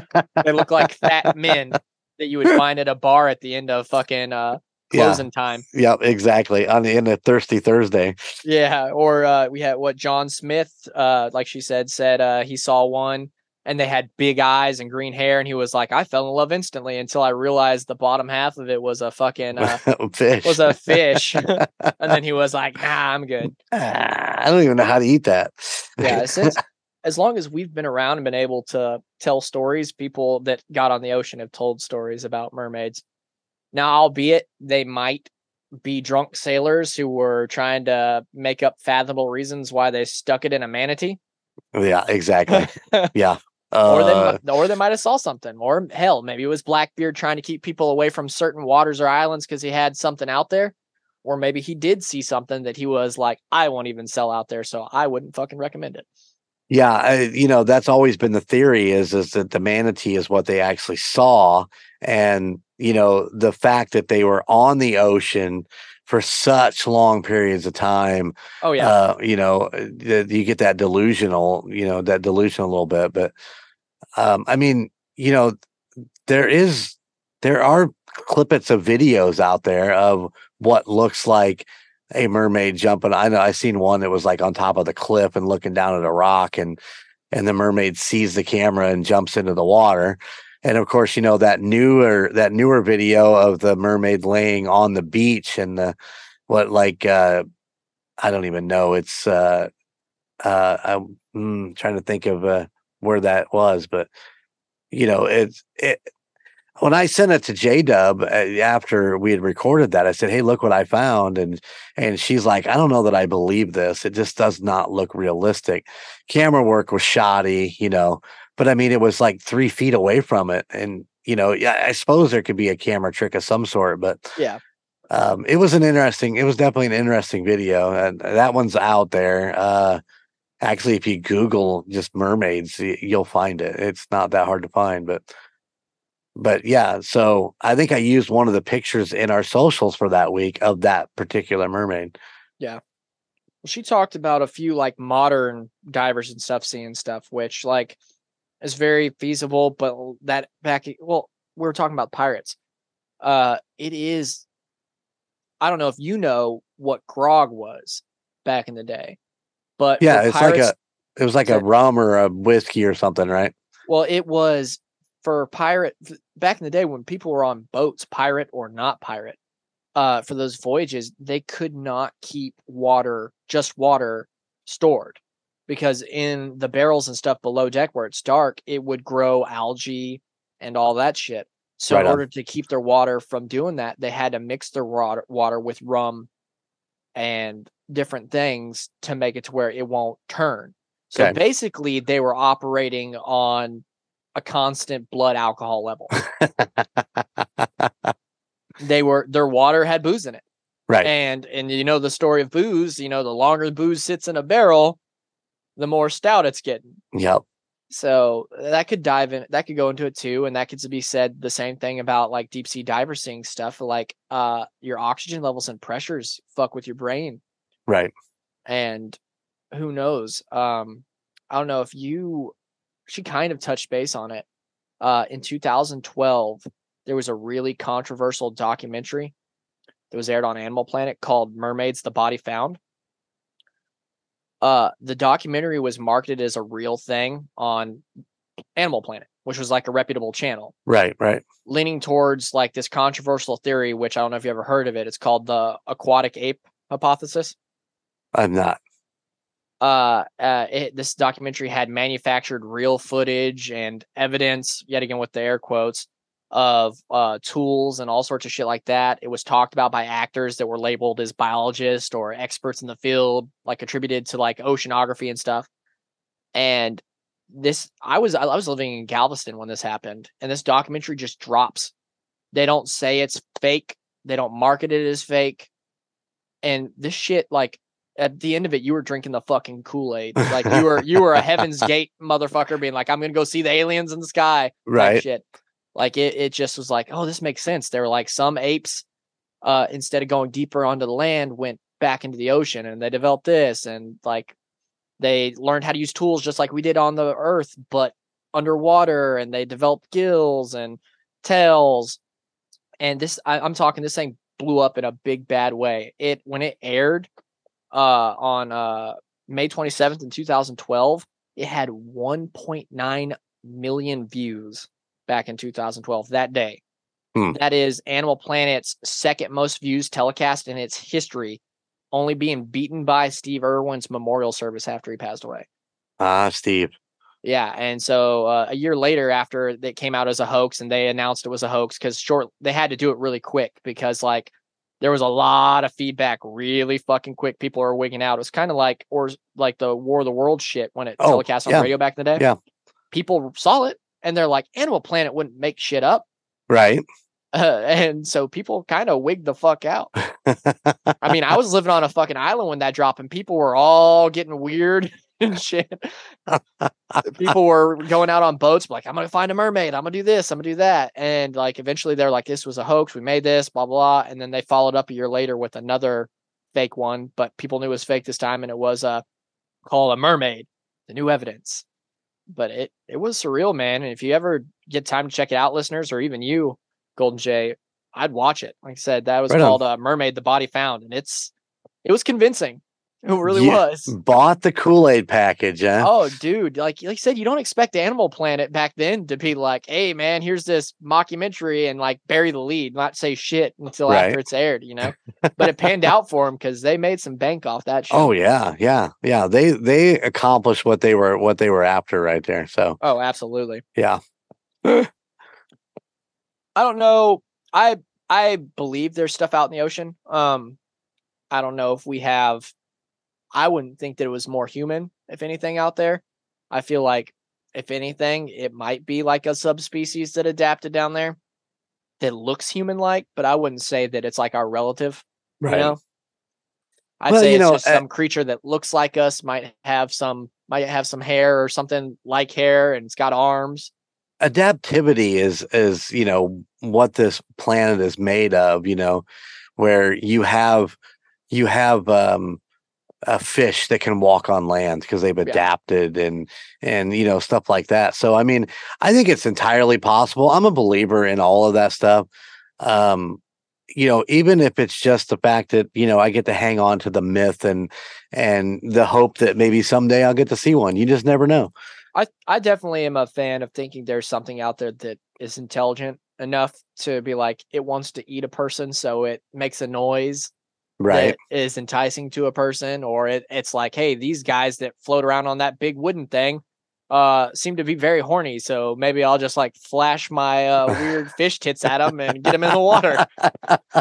they look like fat men that you would find at a bar at the end of fucking uh yeah, closing time. yep, exactly. On the end of Thirsty Thursday. Yeah, or uh, we had what John Smith, uh, like she said, said uh, he saw one and they had big eyes and green hair, and he was like, I fell in love instantly until I realized the bottom half of it was a fucking uh, Fish was a fish, and then he was like, Nah, I'm good. Ah, I don't even know how to eat that. Yeah, since as long as we've been around and been able to tell stories, people that got on the ocean have told stories about mermaids. Now, albeit they might be drunk sailors who were trying to make up fathomable reasons why they stuck it in a manatee. yeah, exactly. Yeah. or they Uh, or they might have saw something or hell maybe it was blackbeard trying to keep people away from certain waters or islands because he had something out there or maybe he did see something that he was like i won't even sell out there so i wouldn't fucking recommend it Yeah, I, you know that's always been the theory is is that the manatee is what they actually saw, and you know the fact that they were on the ocean for such long periods of time. oh yeah Uh, you know, that you get that delusional, you know, that delusion a little bit. But um, I mean, you know, there is there are clippets of videos out there of what looks like a mermaid jumping. I know I seen one that was like on top of the cliff and looking down at a rock and and the mermaid sees the camera and jumps into the water. And of course, you know that newer that newer video of the mermaid laying on the beach and the what like uh I don't even know. It's uh uh I'm mm, trying to think of uh where that was, but you know, it's it when I sent it to J Dub uh, after we had recorded that, I said, "Hey, look what I found," and and she's like, "I don't know that I believe this. It just does not look realistic. Camera work was shoddy, you know, but I mean, it was like three feet away from it, and you know, yeah, I suppose there could be a camera trick of some sort, but yeah um, it was an interesting. It was definitely an interesting video, and that one's out there. Uh, actually, if you Google just mermaids, you'll find it. It's not that hard to find, but but yeah. So I think I used one of the pictures in our socials for that week of that particular mermaid. Yeah. Well, she talked about a few like modern divers and stuff seeing stuff which like is very feasible but that back well we are talking about pirates uh it is i don't know if you know what grog was back in the day but Yeah, it's pirates, like a. It was like a rum or a whiskey or something, right? well it was for pirate back in the day when people were on boats pirate or not pirate uh for those voyages they could not keep water just water stored because in the barrels and stuff below deck where it's dark it would grow algae and all that shit so Right in on. order to keep their water from doing that they had to mix their water water with rum and different things to make it to where it won't turn so Okay. basically they were operating on a constant blood alcohol level they were their water had booze in it Right. and and you know the story of booze you know the longer the booze sits in a barrel the more stout it's getting yep. so that could dive in that could go into it too and that could be said the same thing about like deep sea divers seeing stuff like uh your oxygen levels and pressures fuck with your brain Right. and who knows um i don't know if you she kind of touched base on it uh in 2012 there was a really controversial documentary that was aired on animal planet called mermaids the body found uh the documentary was marketed as a real thing on animal planet which was like a reputable channel Right. Right. leaning towards like this controversial theory which i don't know if you ever heard of it it's called the aquatic ape hypothesis I'm not. Uh, uh it, this documentary had manufactured real footage and evidence yet again with the air quotes of uh tools and all sorts of shit like that. It was talked about by actors that were labeled as biologists or experts in the field like attributed to like oceanography and stuff. And this i was i was living in galveston when this happened and this documentary just drops. They don't say it's fake. They don't market it as fake. And this shit like at the end of it, you were drinking the fucking Kool Aid. Like you were you were a Heaven's Gate motherfucker, being like, I'm gonna go see the aliens in the sky. Right. Shit. Like it, it just was like, oh, this makes sense. They were like some apes, uh, instead of going deeper onto the land, went back into the ocean, and they developed this, and like they learned how to use tools just like we did on the Earth, but underwater, and they developed gills and tails. And this, I, I'm talking, this thing blew up in a big bad way. It when it aired on uh May 27th in 2012, it had 1.9 million views back in 2012 that day. Hmm. That is Animal Planet's second most views telecast in its history, only being beaten by Steve Irwin's memorial service after he passed away. Ah, Steve. Yeah, and so uh, a year later, after it came out as a hoax, and they announced it was a hoax because short they had to do it really quick because like there was a lot of feedback really fucking quick. People were wigging out. It was kind of like or like the War of the World shit when it Oh, telecast on yeah. radio back in the day. Yeah. people saw it and they're like, Animal Planet wouldn't make shit up, Right. uh, and so people kind of wigged the fuck out. I mean, I was living on a fucking island when that dropped, and people were all getting weird and shit. people were going out on boats, like, I'm gonna find a mermaid, I'm gonna do this, I'm gonna do that. And like eventually they're like, This was a hoax, we made this, blah blah blah. And then they followed up a year later with another fake one, but people knew it was fake this time, and it was uh call a mermaid, the new evidence. But it it was surreal, man. And if you ever get time to check it out, listeners, or even you, Golden J, I'd watch it. Like I said, that was Right called uh, Mermaid, the Body Found, and it's it was convincing. It really was. Bought the Kool Aid package, huh? Oh, dude, like like you said, you don't expect Animal Planet back then to be like, "Hey, man, here's this mockumentary," and like bury the lead, not say shit until Right. after it's aired, you know. but it panned out for them because they made some bank off that shit. Oh yeah, yeah, yeah. They they accomplished what they were what they were after right there. So Oh, absolutely. yeah, I don't know. I I believe there's stuff out in the ocean. Um, I don't know if we have. I wouldn't think that it was more human, if anything, out there. I feel like, if anything, it might be like a subspecies that adapted down there. that looks human like, but I wouldn't say that it's like our relative. Right. You know? I'd Well, say you it's know, just uh, some creature that looks like us, might have some might have some hair or something like hair and it's got arms. adaptivity is is you know what this planet is made of you know where you have you have um a fish that can walk on land because they've adapted and and you know stuff like that. So i mean i think it's entirely possible. I'm a believer in all of that stuff. Um you know even if it's just the fact that you know i get to hang on to the myth and and the hope that maybe someday i'll get to see one. You just never know. I I definitely am a fan of thinking there's something out there that is intelligent enough to be like it wants to eat a person, so it makes a noise right. is enticing to a person, or it, it's like, hey, these guys that float around on that big wooden thing uh seem to be very horny so maybe i'll just like flash my uh weird fish tits at them and get them in the water.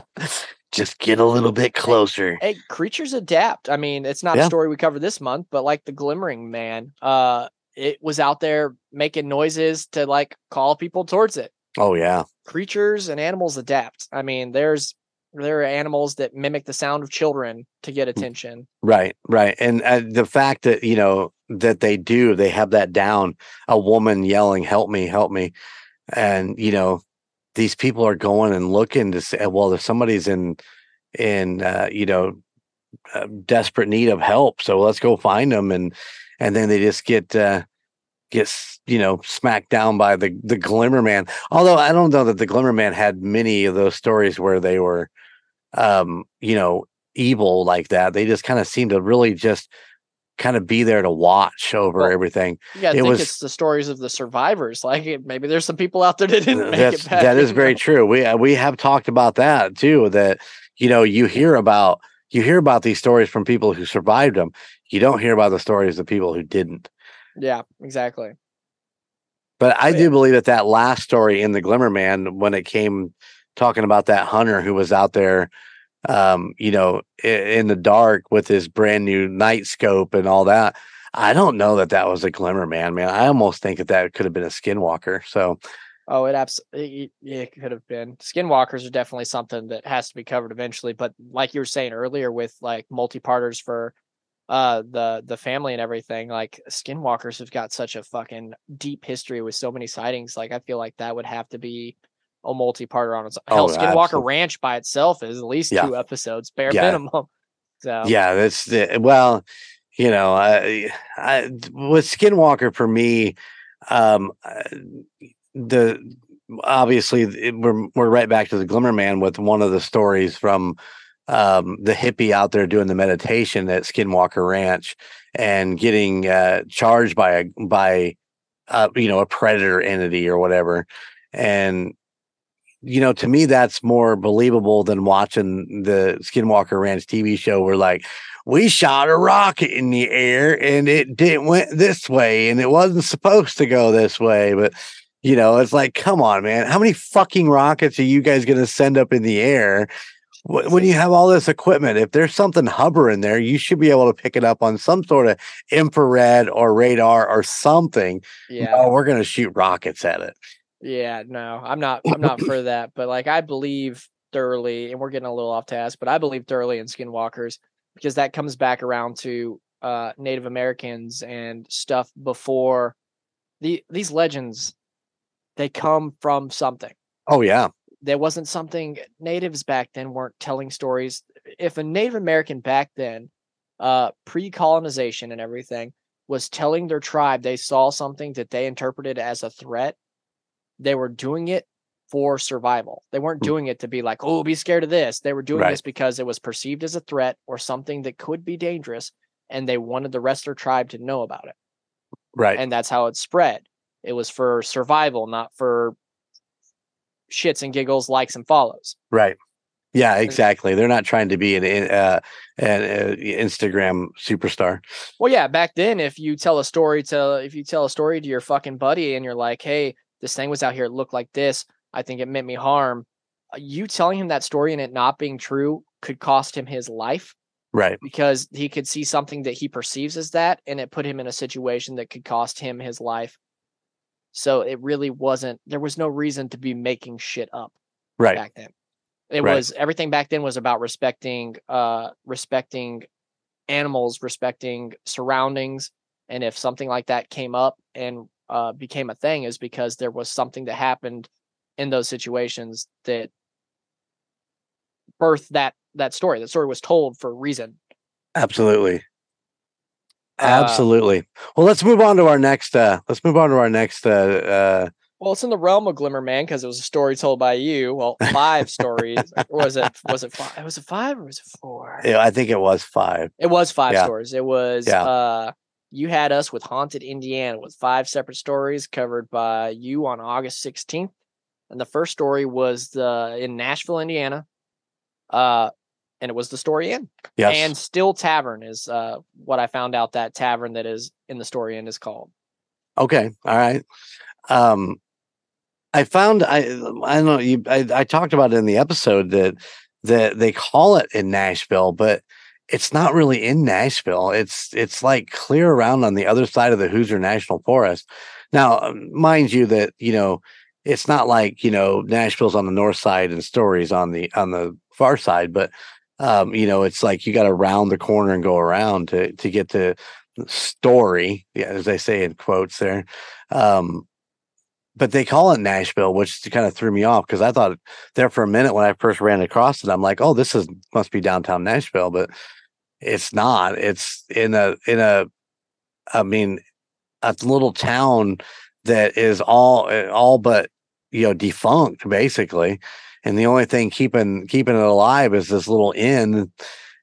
Just get a little bit closer. hey creatures adapt. I mean it's not Yeah. a story we covered this month but like the glimmering man uh it was out there making noises to like call people towards it. Oh yeah. Creatures and animals adapt. I mean there's there are animals that mimic the sound of children to get attention Right, right. And uh, the fact that, you know, that they do, they have that down, a woman yelling, help me, help me. And, you know, these people are going and looking to say, well, if somebody's in, in, uh, you know, uh, desperate need of help, so let's go find them. And, and then they just get, uh, gets, you know, smacked down by the, the glimmer man. Although I don't know that the glimmer man had many of those stories where they were, um, you know, evil like that. They just kind of seem to really just kind of be there to watch over Well, everything. Yeah, It think was- it's the stories of the survivors like maybe there's some people out there that didn't make it back that is very true. We uh, we have talked about that too. That you know you hear about you hear about these stories from people who survived them. You don't hear about the stories of people who didn't. yeah exactly But I Oh, do believe that that last story in the Glimmer Man, when it came talking about that hunter who was out there, um, you know, in the dark with his brand new night scope and all that. I don't know that that was a Glimmer Man, man. I almost think that that could have been a Skinwalker. So Oh, it absolutely it could have been. Skinwalkers are definitely something that has to be covered eventually. But like you were saying earlier, with like multi-parters for uh the the family and everything, like skinwalkers have got such a fucking deep history with so many sightings. Like I feel like that would have to be a multi-parter on its Oh, Hell, Skinwalker absolutely. Ranch by itself is at least Yeah. two episodes, bare Yeah. minimum. So yeah, that's the well, you know, I, I with Skinwalker for me, um, the obviously it- we're we're right back to the Glimmer Man with one of the stories from um the hippie out there doing the meditation at Skinwalker Ranch and getting uh charged by a by uh you know a predator entity or whatever and you know to me that's more believable than watching the Skinwalker Ranch TV show where like we shot a rocket in the air and it didn't went this way and it wasn't supposed to go this way. But you know it's like come on man. How many fucking rockets are you guys going to send up in the air when you have all this equipment? If there's something hovering there you should be able to pick it up on some sort of infrared or radar or something. Yeah. oh we're going to shoot rockets at it Yeah, no, I'm not. I'm not for that. But like, I believe thoroughly, and we're getting a little off task, but I believe thoroughly in skinwalkers because that comes back around to uh, Native Americans and stuff before the these legends. They come from something. oh yeah There wasn't something natives back then weren't telling stories. If a Native American back then, uh, pre-colonization and everything, was telling their tribe they saw something that they interpreted as a threat, they were doing it for survival. They weren't Mm. doing it to be like, oh, be scared of this. They were doing Right. this because it was perceived as a threat or something that could be dangerous, and they wanted the rest of their tribe to know about it. right And that's how it spread. It was for survival, not for shits and giggles, likes and follows. Right. Yeah, exactly. They're not trying to be an uh, an uh, Instagram superstar. Well, yeah, back then, if you tell a story to if you tell a story to your fucking buddy and you're like, "Hey, this thing was out here, it looked like this. I think it meant me harm." uh, You telling him that story and it not being true could cost him his life Right. because he could see something that he perceives as that, and it put him in a situation that could cost him his life. So it really wasn't. There was no reason to be making shit up. Right. back then. It Right. was everything back then was about respecting uh respecting animals, respecting surroundings, and if something like that came up and uh became a thing is because there was something that happened in those situations that birthed that that story. That story was told for a reason. Absolutely. Uh, Absolutely. well, let's move on to our next uh let's move on to our next uh uh Well, it's in the realm of Glimmer Man because it was a story told by you. Well, five stories. Or was it? Was it five? Was it five or was it four? yeah, I think it was 5. It was five Yeah. stories. It was Yeah. uh you had us with Haunted Indiana with five separate stories covered by you on August 16th. And the first story was the in Nashville, Indiana. Uh and it was the story inn. Yes. And Still Tavern is uh what I found out that tavern that is in the story inn is called. Okay. All right. Um I found I I don't know you I, I talked about it in the episode that that they call it in Nashville, but it's not really in Nashville. It's it's like clear around on the other side of the Hoosier National Forest. Now, um, mind you that, you know, it's not like, you know, Nashville's on the north side and Stories on the on the far side, but um, you know, it's like you got to round the corner and go around to to get to story, yeah, as they say in quotes there. Um, but they call it Nashville, which kind of threw me off because I thought there for a minute when I first ran across it, I'm like, oh, this is must be downtown Nashville, but it's not. It's in a in a, I mean, a little town that is all eh, all but you know defunct basically, and the only thing keeping keeping it alive is this little inn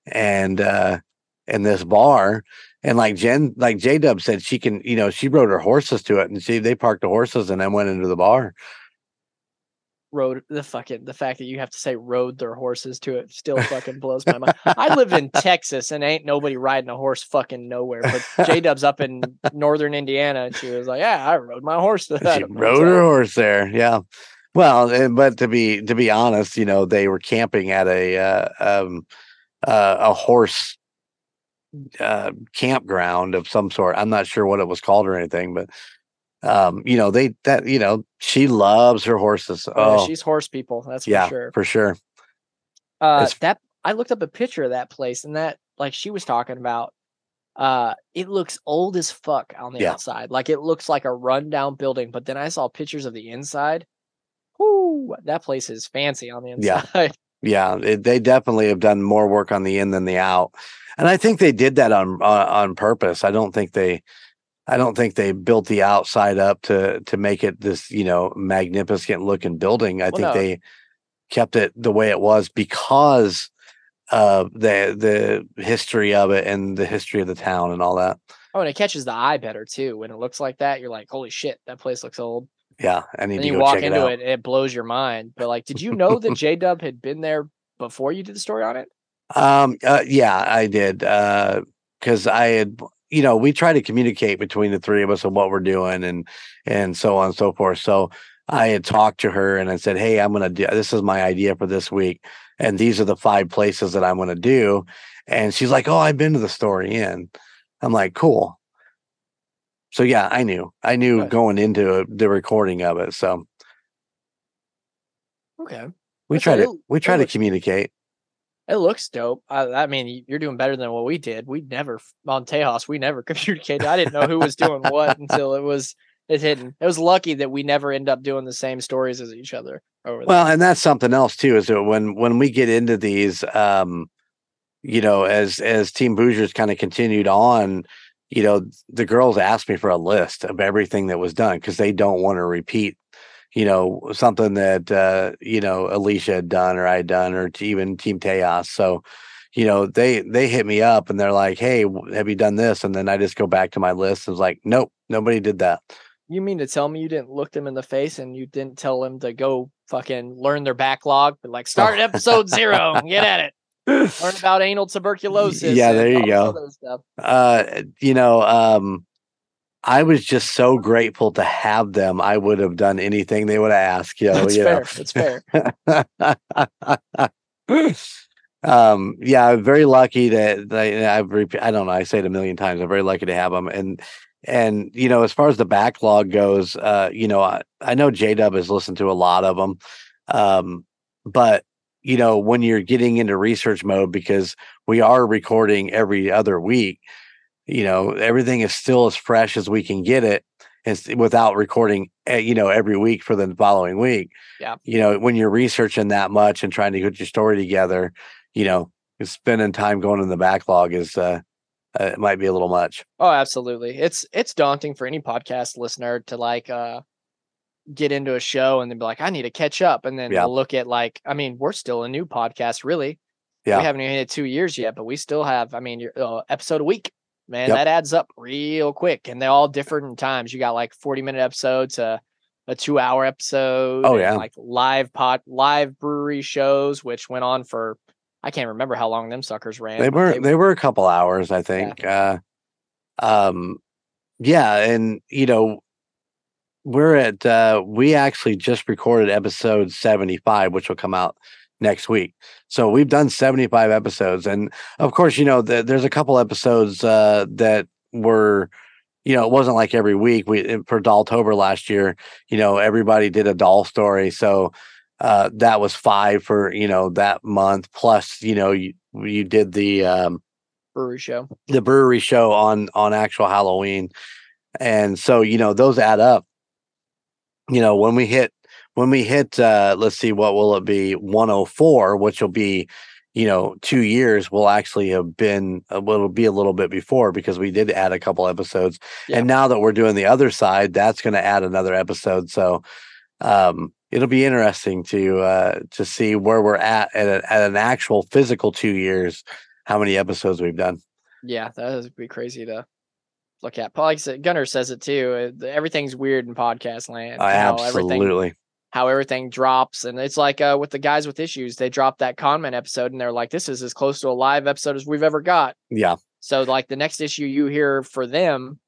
and uh and this bar and like Jen, like J Dub said, she can, you know, she rode her horses to it, and she they parked the horses and then went into the bar. Rode the fucking the fact that you have to say rode their horses to it still fucking blows my mind. I live in Texas and ain't nobody riding a horse fucking nowhere. But J Dub's up in northern Indiana and she was like, Yeah, I rode my horse to that. She rode her horse there, yeah. Well, and- but to be to be honest, you know, they were camping at a uh, um, uh, a horse uh, campground of some sort. I'm not sure what it was called or anything, but um, you know, they that you know, she loves her horses. Oh, Oh, yeah, she's horse people, that's for yeah, sure. for sure. Uh, that I looked up a picture of that place, and that like she was talking about, uh, it looks old as fuck on the Yeah. outside. Like it looks like a rundown building. But then I saw pictures of the inside. Whoo, that place is fancy on the Yeah. inside. Yeah, it, they definitely have done more work on the in than the out, and I think they did that on on, on purpose. I don't think they, I don't think they built the outside up to to make it this you know magnificent looking building. I Well, think no. they kept it the way it was because of the the history of it and the history of the town and all that. Oh, and it catches the eye better too. When it looks like that, you're like, holy shit, that place looks old. Yeah, I need And to you walk check it into out. it, it, blows your mind. But like, did you know that J Dub had been there before you did the story on it? Um, uh, yeah, I did. Uh, cause I had, you know, we try to communicate between the three of us on what we're doing and, and so on and so forth. So I had talked to her and I said, Hey, I'm to do, this is my idea for this week. And these are the five places that I'm to do. And she's like, Oh, I've been to the story inn. I'm like, cool. So yeah, I knew, I knew Good. going into the recording of it. So Okay. we That's try to, it- we try to communicate. It looks dope. I, I mean, you're doing better than what we did. We never on Tejas. We never communicated. I didn't know who was doing what until it was it hidden. It was lucky that we never end up doing the same stories as each other over there. Well, and that's something else too, is that when when we get into these, um, you know, as as Team Boogers kind of continued on, you know, the girls asked me for a list of everything that was done because they don't want to repeat, you know, something that uh, you know Alicia had done or I had done or even Team Teos. So, you know, they they hit me up and they're like, "Hey, have you done this?" And then I just go back to my list. and It's like, nope, nobody did that. you mean to tell me you didn't look them in the face and you didn't tell them to go fucking learn their backlog, but like start episode zero, get at it. Learn about anal tuberculosis. Yeah, there you all go. uh you know um i was just so grateful to have them i would have done anything they would have asked you know, That's you fair. That's fair. um yeah i'm very lucky that that i've i don't know i say it a million times i'm very lucky to have them and and you know as far as the backlog goes uh you know i, I know j-dub has listened to a lot of them um but you know, when you're getting into research mode, because we are recording every other week, you know, everything is still as fresh as we can get it and without recording, eh, you know, every week for the following week. Yeah. You know, when you're researching that much and trying to put your story together, you know, spending time going in the backlog is, uh, uh, it might be a little much. Oh, absolutely. It's it's daunting for any podcast listener to like uh get into a show and then be like, I need to catch up. And then Yeah. look at like, I mean, we're still a new podcast, really. Yeah. We haven't even hit two years yet, but we still have, I mean, your uh, episode a week. Man, Yep. that adds up real quick. And they're all different in times. You got like 40 minute episodes, a, a two hour episode. Oh, yeah. Like live pot live brewery shows, which went on for I can't remember how long them suckers ran. they were they were a couple hours i think uh um yeah and you know we're at uh we actually just recorded episode 75 which will come out next week so we've done 75 episodes and of course you know the, there's a couple episodes uh that were you know it wasn't like every week we for dolltober last year you know everybody did a doll story so uh that was five for you know that month plus you know you you did the um brewery show. the brewery show on on actual Halloween. And so, you know, those add up. You know, when we hit when we hit uh let's see what will it be 104, which will be you know, 2 years will actually have been it'll be a little bit before because we did add a couple episodes. Yeah. And now that we're doing the other side, that's going to add another episode. So, um it'll be interesting to uh to see where we're at at, a, at an actual physical 2 years how many episodes we've done. Yeah, that would be crazy to look at. Like Gunnar says it too. uh, Everything's weird in podcast land. I how everything absolutely. how everything drops, and it's like uh, with the guys with issues. They dropped that conman episode, and they're like, "This is as close to a live episode as we've ever got." Yeah. So like the next issue you hear for them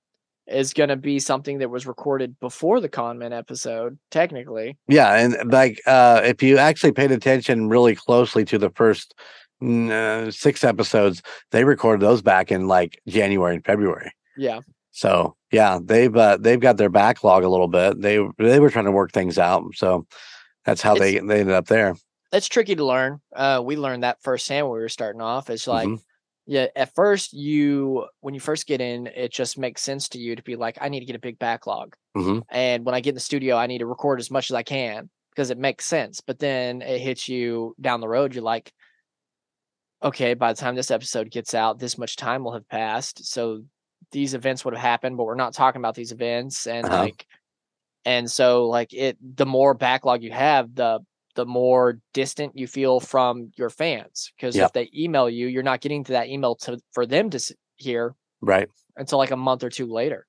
is going to be something that was recorded before the conman episode, technically. Yeah. And like, uh, if you actually paid attention really closely to the first uh, six episodes, they recorded those back in like January and February. Yeah. So yeah, they've uh, they've got their backlog a little bit. They they were trying to work things out. So that's how they they ended up there. That's tricky to learn. Uh, we learned that firsthand when we were starting off. It's like, Mhm. yeah, at first you when you first get in, it just makes sense to you to be like, I need to get a big backlog. Mhm. And when I get in the studio, I need to record as much as I can because it makes sense. But then it hits you down the road. You're like, okay, by the time this episode gets out, this much time will have passed. So these events would have happened, but we're not talking about these events. And Uh-huh. like, and so like it, the more backlog you have, the the more distant you feel from your fans. Because Yep. if they email you, you're not getting to that email to for them to hear Right. until like a month or two later.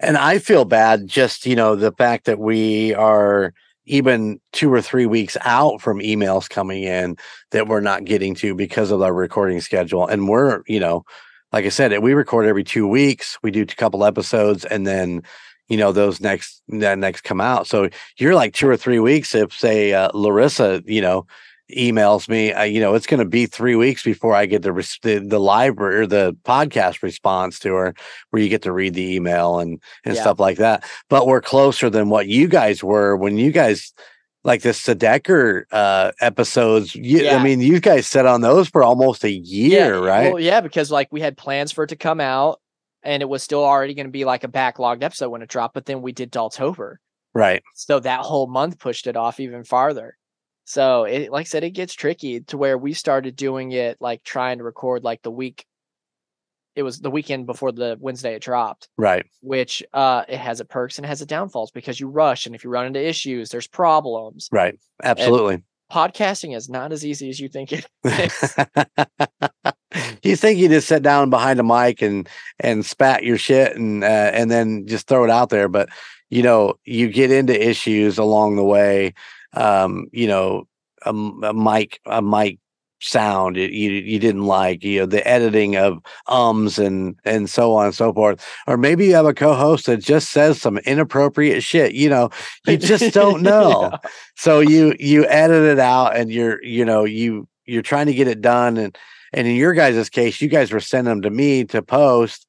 And I feel bad just, you know, the fact that we are even two or three weeks out from emails coming in that we're not getting to because of our recording schedule. And we're, you know, like I said, we record every two weeks. We do a couple episodes and then, you know, those next that next come out. So you're like two or three weeks. If say uh, Larissa, you know, emails me, uh, you know, it's going to be three weeks before I get the, res- the the library or the podcast response to her, where you get to read the email and and Yeah. stuff like that. But we're closer than what you guys were when you guys like the Sedecker uh episodes. You, Yeah. I mean, you guys sat on those for almost a year, right? Well, yeah, because like we had plans for it to come out and it was still already going to be like a backlogged episode when it dropped, but then we did Dolltober. right. So that whole month pushed it off even farther. So it like I said, it gets tricky to where we started doing it like trying to record like the week it was the weekend before the Wednesday it dropped, Right. which uh it has its perks and it has its downfalls because you rush and if you run into issues, there's problems. Right. Absolutely. Podcasting is not as easy as you think it is. you think you just sit down behind a mic and and spat your shit and uh, and then just throw it out there but you know you get into issues along the way um you know a mic a mic sound it, you you didn't like you know the editing of ums and and so on and so forth or maybe you have a co-host that just says some inappropriate shit you know you just don't know Yeah. so you you edit it out and you're you know you you're trying to get it done and and in your guys' case you guys were sending them to me to post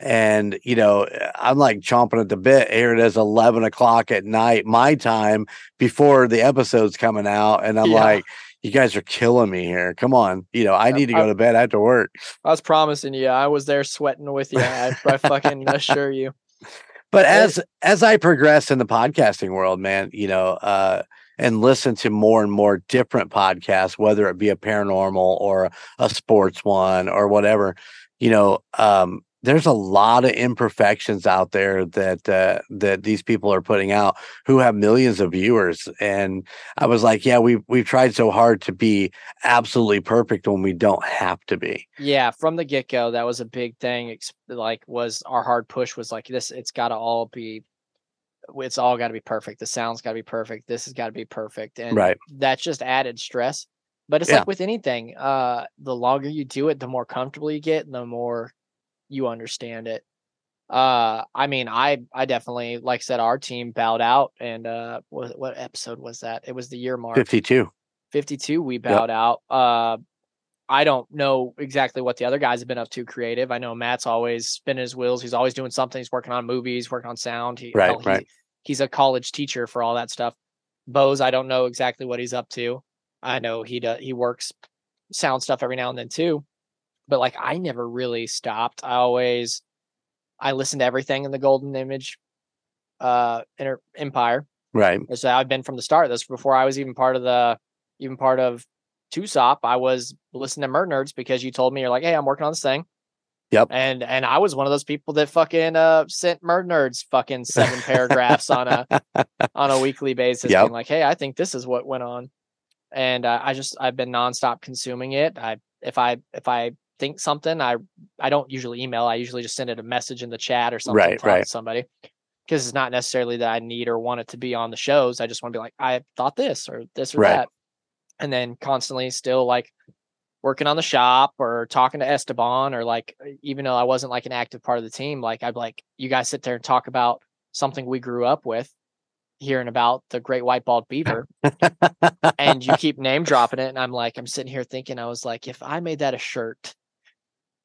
and you know i'm like chomping at the bit here it is 11 o'clock at night my time before the episode's coming out and i'm Yeah. like you guys are killing me here. Come on, you know, I need to go to bed I have to work. I was promising you. I was there sweating with you. I, I fucking assure you. But as as I progress in the podcasting world, man, you know, uh, and listen to more and more different podcasts, whether it be a paranormal or a sports one or whatever, you know, um, there's a lot of imperfections out there that uh, that these people are putting out who have millions of viewers. And I was like, yeah, we we've tried so hard to be absolutely perfect when we don't have to be. Yeah, from the get go, that was a big thing. Like, was our hard push was like this. It's got to all be. It's all got to be perfect. The sound's got to be perfect. This has got to be perfect, and Right. that just added stress. But it's Yeah. like with anything. Uh, the longer you do it, the more comfortable you get, and the more you understand it. Uh, I mean, I I definitely, like I said, our team bowed out, and uh, what what episode was that? It was the year mark. 52. 52 we bowed out uh i don't know exactly what the other guys have been up to creative i know matt's always spinning his wheels he's always doing something he's working on movies working on sound he, Right, hell, he- right. he's a college teacher for all that stuff bose i don't know exactly what he's up to i know he does he works sound stuff every now and then too but like i never really stopped i always i listened to everything in the golden image uh Inter- empire Right. so I've been from the start. This before I was even part of the even part of TUSOP. I was listening to Murd Nerds because you told me you're like, hey, I'm working on this thing. Yep. And and I was one of those people that fucking uh sent Murd Nerds fucking seven paragraphs on a on a weekly basis, Yep. being like, hey, I think this is what went on. And uh, I just I've been nonstop consuming it. I if I if I think something, I I don't usually email. I usually just send it a message in the chat or something Right, to right. somebody because it's not necessarily that I need or want it to be on the shows. I just want to be like, I thought this or this or Right. that. And then constantly still like working on the shop or talking to Esteban or like, even though I wasn't like an active part of the team, like I'd like, you guys sit there and talk about something we grew up with, hearing about the great white bald beaver. and you keep name dropping it. And I'm like, I'm sitting here thinking, I was like, if I made that a shirt,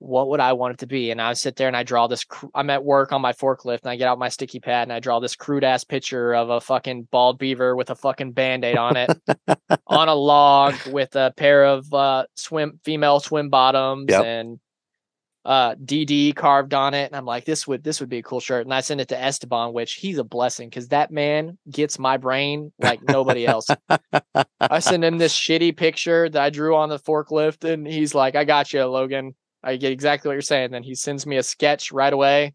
what would I want it to be? And I sit there and I draw this. cr- I'm at work on my forklift and I get out my sticky pad and I draw this crude ass picture of a fucking bald beaver with a fucking band aid on it on a log with a pair of uh, swim female swim bottoms Yep. and uh DD carved on it. And I'm like, this would this would be a cool shirt. And I send it to Esteban, which he's a blessing because that man gets my brain like nobody else. I send him this shitty picture that I drew on the forklift, and he's like, I got you, Logan. I get exactly what you're saying. Then he sends me a sketch right away.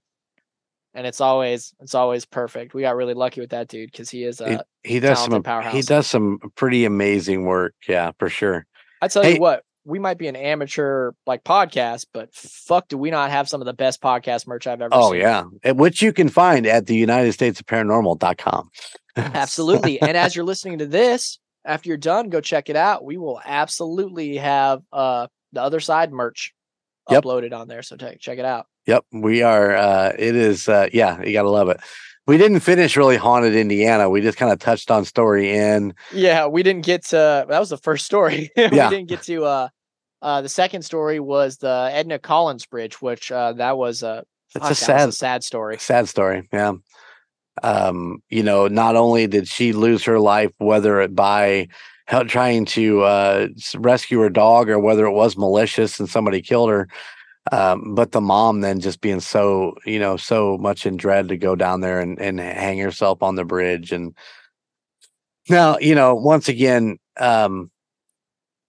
And it's always it's always perfect. We got really lucky with that dude because he is He, uh he does some talented he does some pretty amazing work. Yeah, for sure. I tell Hey- you what, we might be an amateur like podcast, but fuck, do we not have some of the best podcast merch I've ever Oh seen? yeah, which you can find at the United States of Paranormal.com. absolutely. and as you're listening to this, after you're done, go check it out. We will absolutely have uh the other side merch Yep. uploaded on there. So take check it out. Yep, we are. Uh, it is. Uh, yeah, you gotta love it. We didn't finish really haunted Indiana. We just kind of touched on Story Inn. Yeah, we didn't get to that was the first story. we Yeah. didn't get to uh uh the second story was the Edna Collins Bridge, which uh that was a It's fuck, a sad, a sad story. sad story. Yeah. Um, you know, not only did she lose her life, whether it by hel- trying to uh, rescue her dog or whether it was malicious and somebody killed her, um, but the mom then just being so, you know, so much in dread to go down there and, and hang herself on the bridge. And now, you know, once again, um,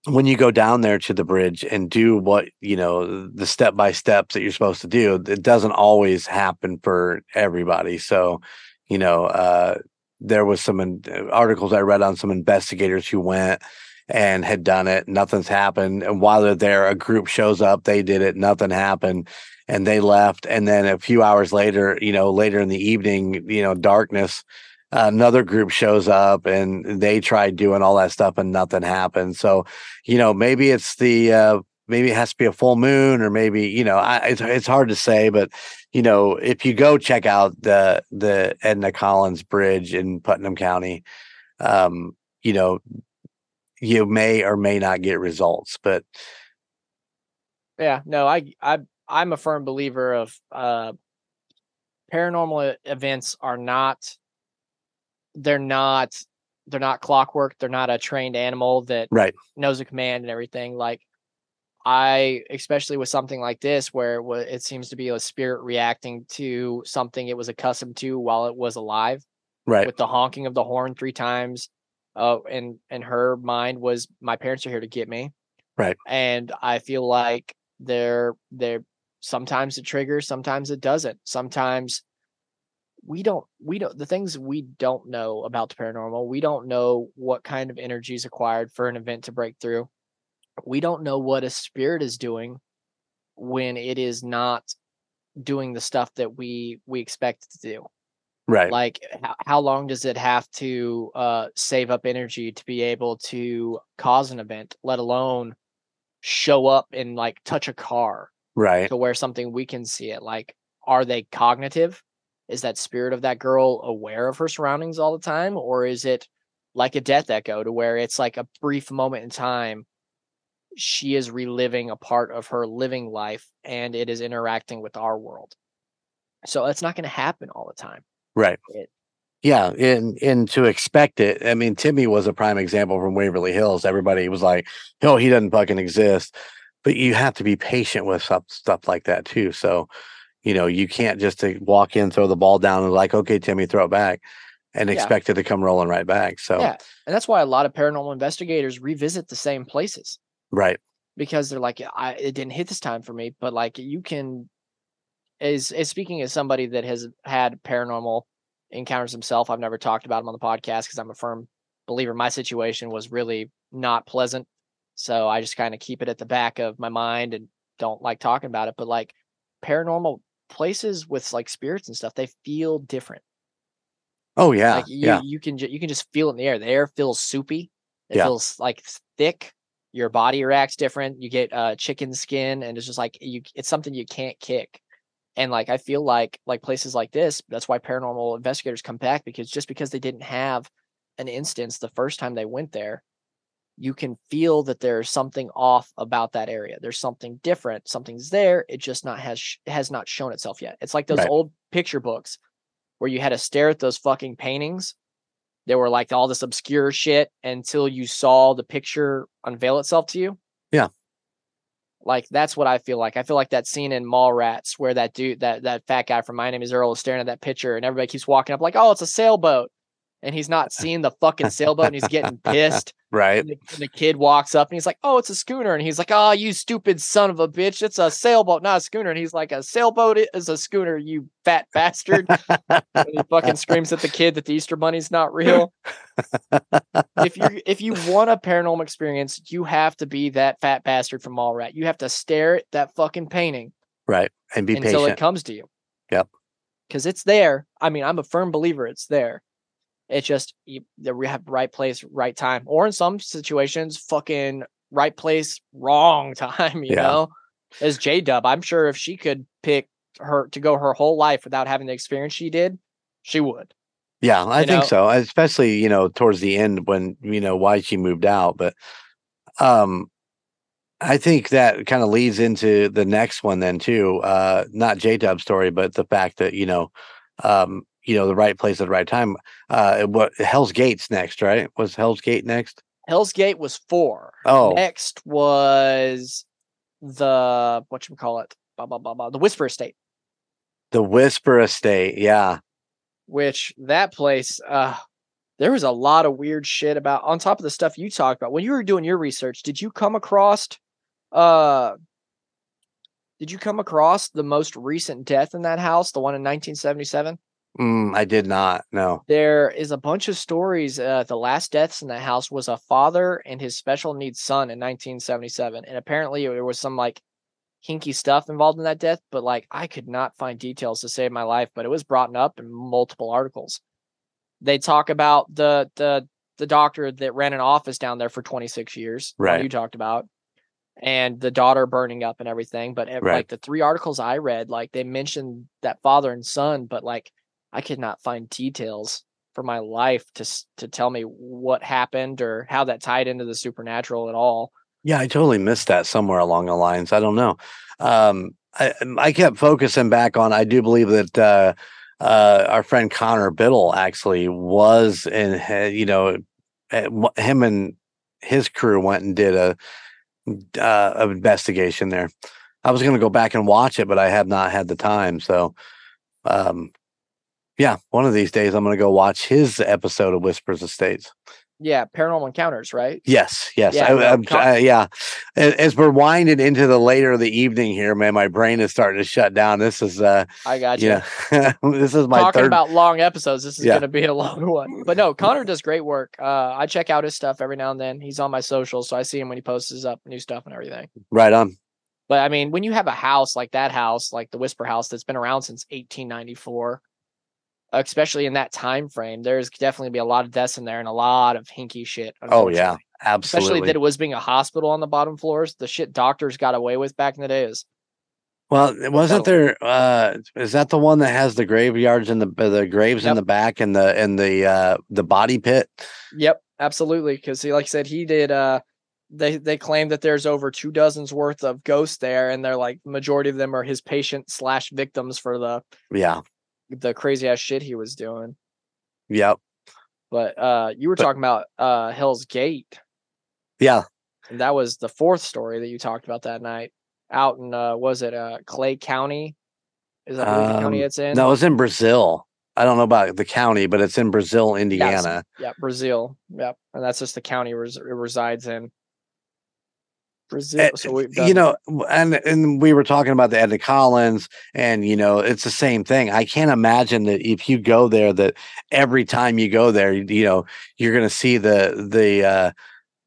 when you go down there to the bridge and do what you know the step by steps that you're supposed to do it doesn't always happen for everybody so you know uh there was some in- articles i read on some investigators who went and had done it. Nothing's happened. And while they're there a group shows up. They did it. Nothing happened. And they left. And then a few hours later you know later in the evening you know darkness another group shows up and they tried doing all that stuff and nothing happened. So you know maybe it's the uh maybe it has to be a full moon or maybe you know I, it's, it's hard to say but you know if you go check out the the edna collins bridge in putnam county um you know you may or may not get results but Yeah, no, I I I'm a firm believer of uh paranormal events are not they're not they're not clockwork. They're not a trained animal that Right. knows a command and everything. Like I, especially with something like this, where it, seems to be a spirit reacting to something it was accustomed to while it was alive, Right. with the honking of the horn three times. Uh, and and her mind was, my parents are here to get me. Right. And I feel like they're they're sometimes it triggers, sometimes it doesn't. Sometimes we don't we don't the things we don't know about the paranormal we don't know what kind of energy is acquired for an event to break through we don't know what a spirit is doing when it is not doing the stuff that we we expect it to do Right. like how, how long does it have to uh save up energy to be able to cause an event let alone show up and like touch a car right. to where something we can see it like are they cognitive is that spirit of that girl aware of her surroundings all the time or is it like a death echo to where it's like a brief moment in time she is reliving a part of her living life and it is interacting with our world so it's not going to happen all the time Right. It- Yeah, and and to expect it. I mean, Timmy was a prime example from Waverly Hills. Everybody was like, "No, he doesn't fucking exist." But you have to be patient with stuff stuff like that too. So, you know, you can't just walk in, throw the ball down, and like, "Okay, Timmy, throw it back," and Yeah. expect it to come rolling right back. So, yeah and that's why a lot of paranormal investigators revisit the same places right, because they're like I, it didn't hit this time for me but like you can is is speaking as somebody that has had paranormal encounters himself i've never talked about them on the podcast because i'm a firm believer my situation was really not pleasant so i just kind of keep it at the back of my mind and don't like talking about it but like paranormal places with like spirits and stuff they feel different oh yeah, like you, yeah, you can ju- you can just feel it in the air. The air feels soupy. It Yeah. feels like thick. Your body reacts different. You get uh chicken skin, and it's just like you. It's something you can't kick. And like I feel like like places like this, that's why paranormal investigators come back because just because they didn't have an instance the first time they went there, you can feel that there's something off about that area. There's something different. Something's there. It just not has sh- has not shown itself yet. It's like those Right. old picture books where you had to stare at those fucking paintings. They were like all this obscure shit until you saw the picture unveil itself to you. Yeah. Like that's what I feel like. I feel like that scene in Mallrats where that dude, that that fat guy from My Name Is Earl, is staring at that picture, and everybody keeps walking up like, "Oh, it's a sailboat," and he's not seeing the fucking sailboat, and he's getting pissed. right, And the, and the kid walks up and he's like, "Oh, it's a schooner," and he's like, "Oh, you stupid son of a bitch! It's a sailboat, not a schooner." And he's like, "A sailboat is a schooner, you fat bastard!" and he fucking screams at the kid that the Easter Bunny's not real. if you if you want a paranormal experience, you have to be that fat bastard from Mallrat. You have to stare at that fucking painting right, and be patient. until patient. it comes to you. Yep. Because it's there. I mean, I'm a firm believer it's there. It's just the right place, right time, or in some situations, fucking right place, wrong time. You Yeah. know, as J Dub, I'm sure if she could pick her to go her whole life without having the experience she did, she would. Yeah, I you think know? so. Especially, you know, towards the end when, you know, why she moved out. But um I think that kind of leads into the next one then too. Uh not J Dub story, but the fact that, you know, um, you know, the right place at the right time. Uh what Hell's Gates next, right? Was Hell's Gate next? Hell's Gate was four. Oh. Next was the what you call it, blah, blah, blah, blah, the Whisper Estate. The Whisper Estate. Yeah. which that place uh there was a lot of weird shit about on top of the stuff you talked about when you were doing your research did you come across uh did you come across the most recent death in that house the one in 1977 Mm, I did not. No. there is a bunch of stories uh the last deaths in that house was a father and his special needs son in 1977 and apparently there was some like hinky stuff involved in that death but like i could not find details to save my life but it was brought up in multiple articles they talk about the the the doctor that ran an office down there for 26 years Right. you talked about and the daughter burning up and everything but ev- Right. like the three articles i read like they mentioned that father and son but like i could not find details for my life to to tell me what happened or how that tied into the supernatural at all Yeah, I totally missed that somewhere along the lines. I don't know. Um, I, I kept focusing back on. I do believe that uh, uh, our friend Connor Biddle actually was in, you know, uh, him and his crew went and did a uh, an investigation there. I was going to go back and watch it, but I have not had the time. So, um, yeah, one of these days I'm going to go watch his episode of Whispers Estates. Yeah, paranormal encounters, right? Yes, yes, Yeah, I, I'm- uh, yeah. As, as we're winding into the later of the evening here, man, my brain is starting to shut down. This is, uh, I got you. yeah, this is my Talking third. about long episodes, this is Yeah. going to be a long one. But no, Connor does great work. Uh, I check out his stuff every now and then. He's on my socials, so I see him when he posts his up new stuff and everything. right on. But I mean, when you have a house like that house, like the Whisper House, that's been around since 1894, especially in that time frame, there's definitely be a lot of deaths in there and a lot of hinky shit. Oh yeah, unfortunately. especially that it was being a hospital on the bottom floors. The shit doctors got away with back in the days. Well, wasn't that'll- there? Uh, is that the one that has the graveyards and the uh, the graves in the back and the and the uh, the body pit? Yep, absolutely. Because he, like I said, he did. uh They they claim that there's over two dozens worth of ghosts there, and they're like majority of them are his patient slash victims for the Yeah, the crazy ass shit he was doing. yep, But uh you were But- talking about uh Hell's Gate. yeah. And that was the fourth story that you talked about that night out in uh was it uh Clay County? Is that the county Um, it's in? No, it's in Brazil. I don't know about the county, but it's in Brazil, Indiana. Yeah, Brazil. Yep. And that's just the county res- it resides in. Brazil. Eh, so we've you know, and and we were talking about the Edna Collins, and you know, it's the same thing. I can't imagine that if you go there, that every time you go there, you, you know, you're going to see the the uh,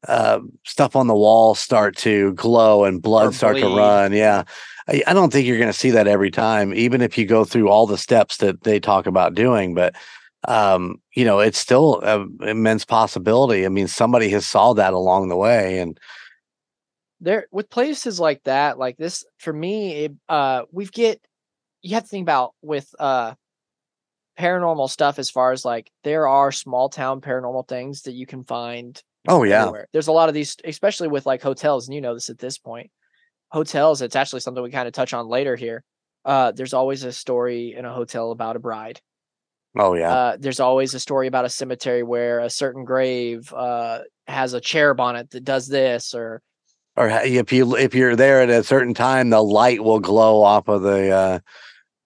uh, stuff on the wall start to glow and blood Or start to run. Yeah, I, I don't think you're going to see that every time, even if you go through all the steps that they talk about doing. But um, you know, it's still an immense possibility. I mean, somebody has saw that along the way, and there with places like that like this for me it, uh we've get you have to think about with uh paranormal stuff as far as like there are small town paranormal things that you can find oh yeah, everywhere. there's a lot of these especially with like hotels and you know this at this point hotels it's actually something we kind of touch on later here uh there's always a story in a hotel about a bride oh yeah. uh, there's always a story about a cemetery where a certain grave uh, has a cherub on it that does this or or if you if you're there at a certain time the light will glow off of the uh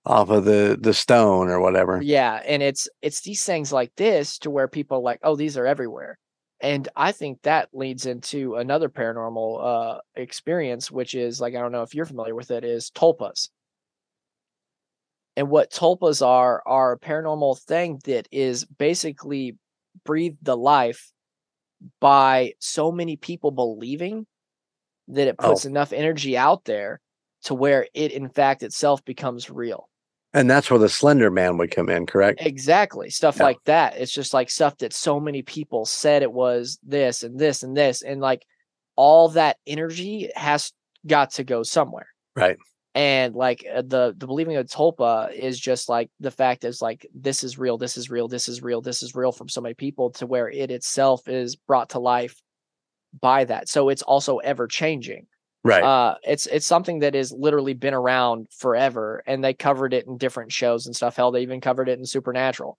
off of the the stone or whatever Yeah, and it's it's these things like this to where people are like, oh, these are everywhere. And I think that leads into another paranormal uh experience, which is like I don't know if you're familiar with it, is tulpas. And what tulpas are are a paranormal thing that is basically breathed the life by so many people believing that it Oh. puts enough energy out there to where it in fact itself becomes real. and that's where the slender man would come in correct Exactly. Stuff Yeah. like that. It's just like stuff that so many people said it was this and this and this. And like all that energy has got to go somewhere. Right. And like uh, the the believing of Tulpa is just like the fact is like this is real, this is real, this is real, this is real from so many people to where it itself is brought to life by that. So it's also ever changing. Right. Uh it's it's something that has literally been around forever and they covered it in different shows and stuff. Hell they even covered it in supernatural.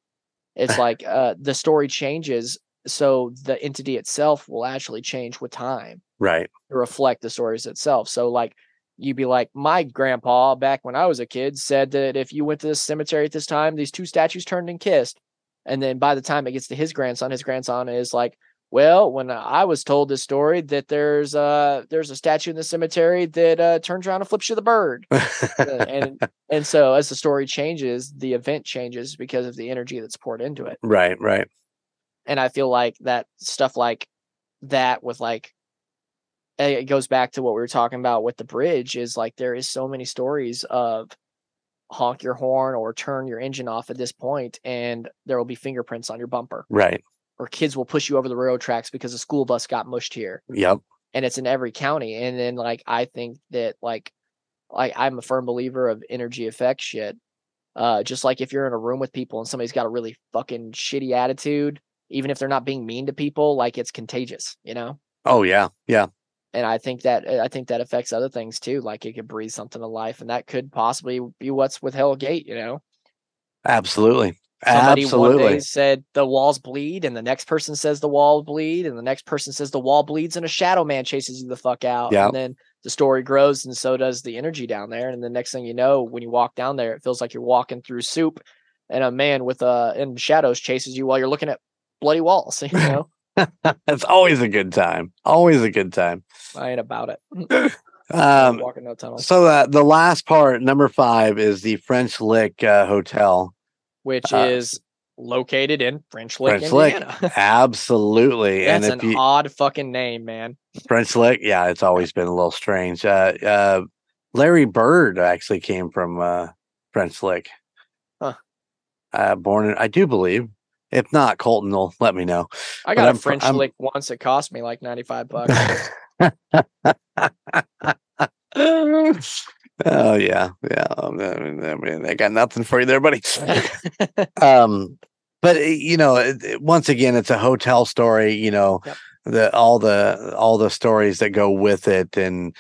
It's like uh the story changes so the entity itself will actually change with time right. to reflect the stories itself. So like you'd be like my grandpa back when i was a kid said that if you went to this cemetery at this time these two statues turned and kissed. And then by the time it gets to his grandson his grandson is like well, when I was told this story that there's uh there's a statue in the cemetery that uh turns around and flips you the bird. Uh, and and so as the story changes, the event changes because of the energy that's poured into it. right right And I feel like that stuff like that with like it goes back to what we were talking about with the bridge is like there is so many stories of honk your horn or turn your engine off at this point and there will be fingerprints on your bumper right or kids will push you over the railroad tracks because a school bus got mushed here. Yep. And it's in every county and then like i think that like like i'm a firm believer of energy effect shit. Uh just like if you're in a room with people and somebody's got a really fucking shitty attitude even if they're not being mean to people like it's contagious you know? Oh yeah yeah. And i think that i think that affects other things too like it could breathe something to life and that could possibly be what's with hell gate you know? Absolutely Somebody one day Absolutely. said the walls bleed, and the next person says the wall bleed, and the next person says the wall bleeds, and a shadow man chases you the fuck out. And then the story grows, and so does the energy down there. And the next thing you know, when you walk down there, it feels like you're walking through soup, and a man with uh in shadows chases you while you're looking at bloody walls. You know, It's always a good time. Always a good time. I ain't about it. Um, walking no tunnel, so uh, the last part, number five, is the French Lick uh, Hotel. Which uh, is located in French Lick, French Lick. Absolutely. That's and an you odd fucking name, man. French Lick, yeah, it's always been a little strange. Uh, uh, Larry Bird actually came from uh, French Lick. Huh. Uh, born in, I do believe. If not, Colton will let me know. I But got I'm a French I'm- Lick once. It cost me like ninety five bucks. oh yeah, yeah. um, I mean, I got nothing for you there, buddy. um, but uh, you know, it- it- once again, it's a hotel story. You know, Yep. the all the all the stories that go with it, and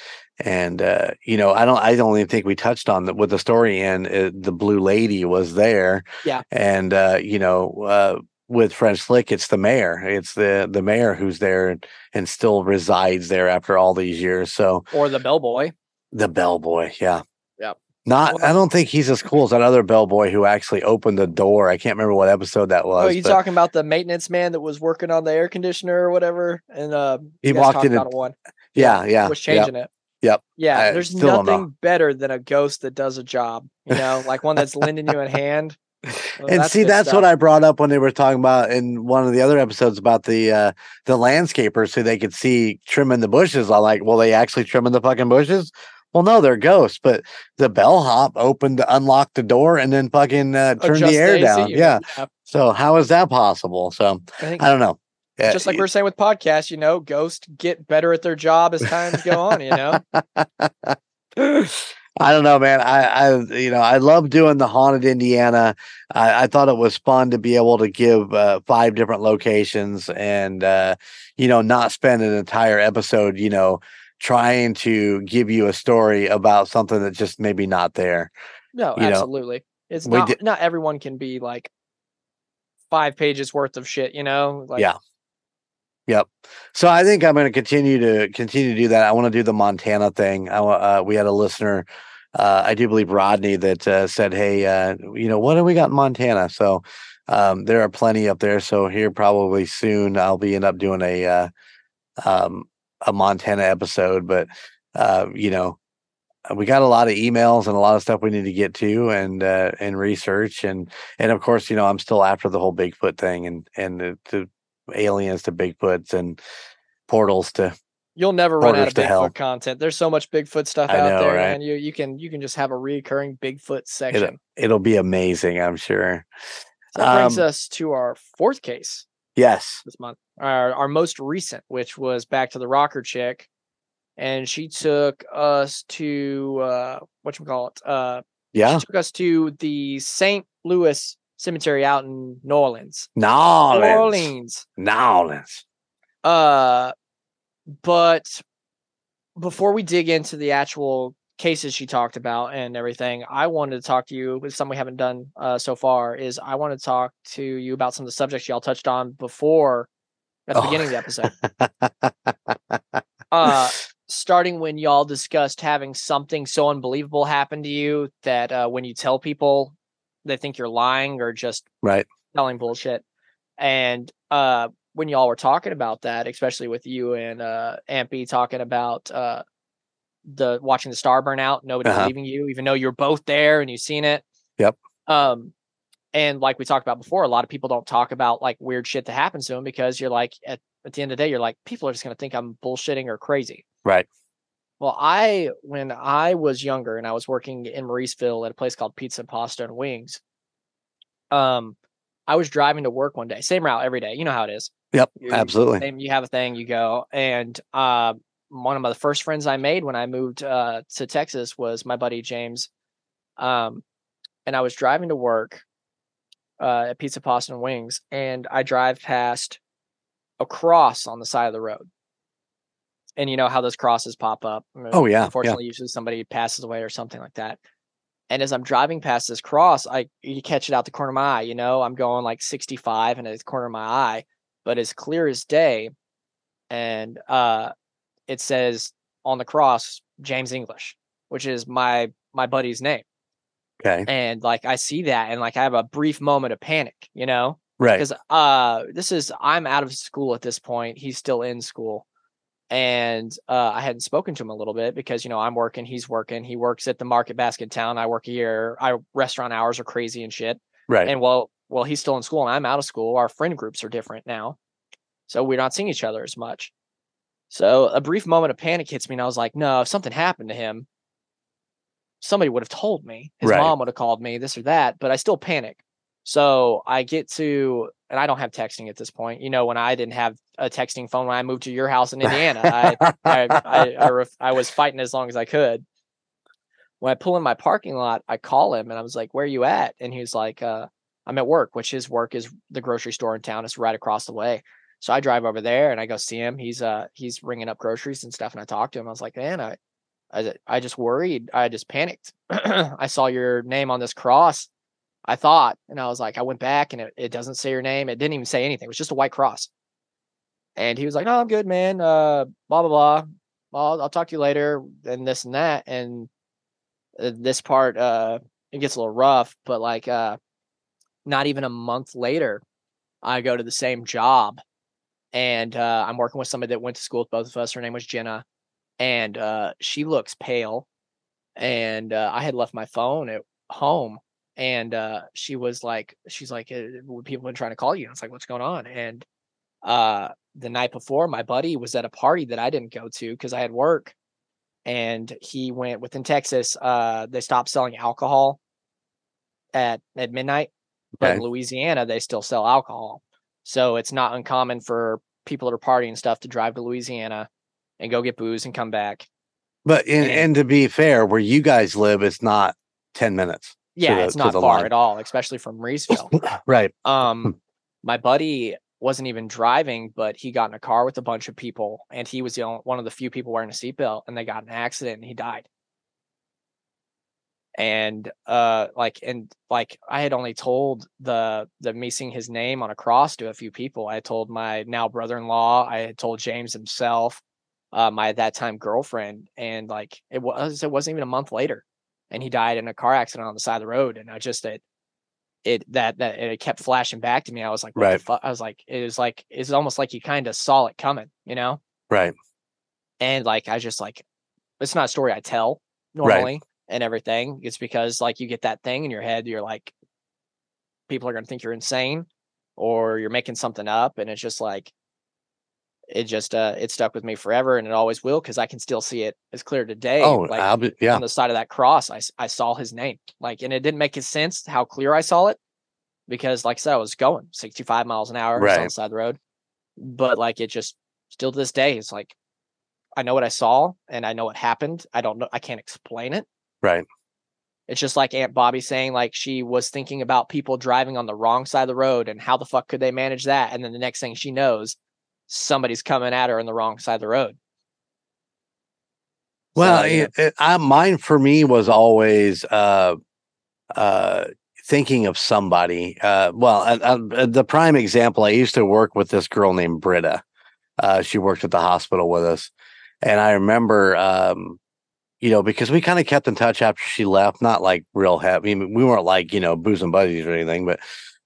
and uh, you know, I don't I don't even think we touched on that with the story. And uh, the blue lady was there. Yeah. and uh, you know. Uh, with French Lick, it's the mayor. It's the the mayor who's there and, and still resides there after all these years. So or the bellboy. The bellboy, yeah. Yeah. Not Well, I don't think he's as cool as that other bellboy who actually opened the door. I can't remember what episode that was. Oh, you talking about the maintenance man that was working on the air conditioner or whatever? And uh, He walked in and- one. yeah, yeah. was yep. changing it. Yep. Yeah, I there's still don't know. nothing better than a ghost that does a job. You know, like one that's lending you a hand. Well, and see, that's stuff. what I brought up when they were talking about in one of the other episodes about the uh the landscapers so they could see trimming the bushes. I'm like, well, they actually trimming the fucking bushes? Well, no, they're ghosts, but the bellhop opened, unlocked the door, and then fucking uh, turned the air AC down. Yeah. So how is that possible? So I I don't know. Just like we're saying with podcasts, you know, ghosts get better at their job as times go on. You know, I don't know, man. I, I, you know, I love doing the haunted Indiana. I, I thought it was fun to be able to give uh, five different locations and, uh, you know, not spend an entire episode, you know, trying to give you a story about something that's just maybe not there. no, You know, absolutely. It's not did- not everyone can be like five pages worth of shit. You know, like Yeah. Yep. So I think I'm going to continue to continue to do that. I want to do the Montana thing. I, uh, we had a listener, uh, I do believe Rodney, that uh, said, "Hey, uh, you know, what do we got in Montana?" So um, there are plenty up there. So here, probably soon, I'll be end up doing a uh, um, a Montana episode. But uh, you know, we got a lot of emails and a lot of stuff we need to get to and uh, and research and and of course, you know, I'm still after the whole Bigfoot thing and and the, the aliens to Bigfoots and portals to You'll never run out of to hell. Content. There's so much Bigfoot stuff I out know, there, right? man. You you can you can just have a recurring Bigfoot section. it'll be amazing, I'm sure. So that brings um, us to our fourth case Yes. this month. Our our most recent, which was back to the rocker chick, and she took us to uh what you call it? Uh, Yeah. she took us to the St. Louis Cemetery out in New Orleans. New New Orleans. Orleans. New Orleans. Uh, but before we dig into the actual cases she talked about and everything, I wanted to talk to you with something we haven't done uh, so far. Is I want to talk to you about some of the subjects y'all touched on before at the Oh. beginning of the episode. Uh, starting when y'all discussed having something so unbelievable happen to you that uh, when you tell people, they think you're lying or just right. telling bullshit. And uh when y'all were talking about that, especially with you and uh Ampy talking about uh the watching the star burn out, nobody Uh-huh. believing you, even though you're both there and you've seen it. Yep. Um and like we talked about before, a lot of people don't talk about like weird shit that happens to them because you're like at, at the end of the day, you're like, people are just gonna think I'm bullshitting or crazy. Right. Well, I when I was younger and I was working in Mauriceville at a place called Pizza, Pasta, and Wings, um, I was driving to work one day, same route every day. You know how it is. Yep. You- Absolutely. Same, you have a thing, you go. And uh, one of my the first friends I made when I moved uh, to Texas was my buddy James. Um, and I was driving to work uh, at Pizza, Pasta, and Wings, and I drive past a cross on the side of the road. And you know how those crosses pop up. Oh, yeah, yeah. Unfortunately, usually somebody passes away or something like that. And as I'm driving past this cross, I you catch it out the corner of my eye. You know, I'm going like 65 and the corner of my eye, but as clear as day. And uh, it says on the cross James English, which is my my buddy's name. Okay. And like I see that, and like I have a brief moment of panic. You know, Right. because uh this is i'm out of school at this point he's still in school and uh i hadn't spoken to him a little bit because you know i'm working he's working he works at the market basket town i work here i restaurant hours are crazy and shit Right. and well well he's still in school and i'm out of school our friend groups are different now so we're not seeing each other as much so a brief moment of panic hits me and i was like no if something happened to him somebody would have told me his Right. mom would have called me this or that but i still panic so I get to, and I don't have texting at this point. You know, when I didn't have a texting phone when I moved to your house in Indiana, I, I, I, I, ref, I was fighting as long as I could. When I pull in my parking lot, I call him and I was like, "Where are you at?" And he's like, uh, "I'm at work," which his work is the grocery store in town. It's right across the way. So I drive over there and I go see him. He's uh he's ringing up groceries and stuff. And I talked to him. I was like, "Man, I, I, I just worried. I just panicked. I saw your name on this cross." I thought, and I was like, I went back and it, it doesn't say your name. It didn't even say anything. It was just a white cross. And he was like, No, I'm good, man. Uh, blah blah blah. I'll, I'll talk to you later, and this and that. And uh, this part, uh, it gets a little rough, but like, uh, not even a month later, I go to the same job, and uh, I'm working with somebody that went to school with both of us. Her name was Jenna, and uh, she looks pale. And uh, I had left my phone at home and uh she was like she's like "Uh, people been trying to call you and it's like what's going on and uh the night before my buddy was at a party that i didn't go to because i had work and he went within texas uh they stopped selling alcohol at at midnight but in louisiana they still sell alcohol so it's not uncommon for people that are partying and stuff to drive to louisiana and go get booze and come back But and, and- and to be fair, where you guys live, it's not ten minutes. yeah the- it's not far line. at all especially from reesville Right. Um, my buddy wasn't even driving, but he got in a car with a bunch of people, and he was the only, one of the few people wearing a seatbelt, and they got in an accident, and he died. And uh, like, and like, I had only told the the me seeing his name on a cross to a few people. I told my now brother-in-law. I had told James himself, uh, my at that time girlfriend, and like, it was it wasn't even a month later, and he died in a car accident on the side of the road. And I just it it that that it kept flashing back to me. I was like, what Right. the fuck? I was like, it was like it's almost like you kind of saw it coming, you know? Right. And like I just like it's not a story I tell Right. And everything. It's because like you get that thing in your head, you're like, people are gonna think you're insane or you're making something up, and it's just like it just uh it stuck with me forever and it always will because I can still see it as clear today. Oh, like be, yeah. on the side of that cross, I, I saw his name. Like, and it didn't make sense how clear I saw it because, like I said, I was going 65 miles an hour was on Right. the side of the road. But like, it just still to this day, it's like I know what I saw and I know what happened. I don't know, I can't explain it. Right. It's just like Aunt Bobby saying, like, she was thinking about people driving on the wrong side of the road and how the fuck could they manage that? And then the next thing she knows, somebody's coming at her on the wrong side of the road. Well, So, know, it, it, I, mine for me was always uh, uh, thinking of somebody. Uh, well, uh, uh, the prime example, I used to work with this girl named Britta. Uh, she worked at the hospital with us, and I remember, um, you know, because we kind of kept in touch after she left. Not like real heavy. I mean, we weren't like you know bosom buddies or anything, but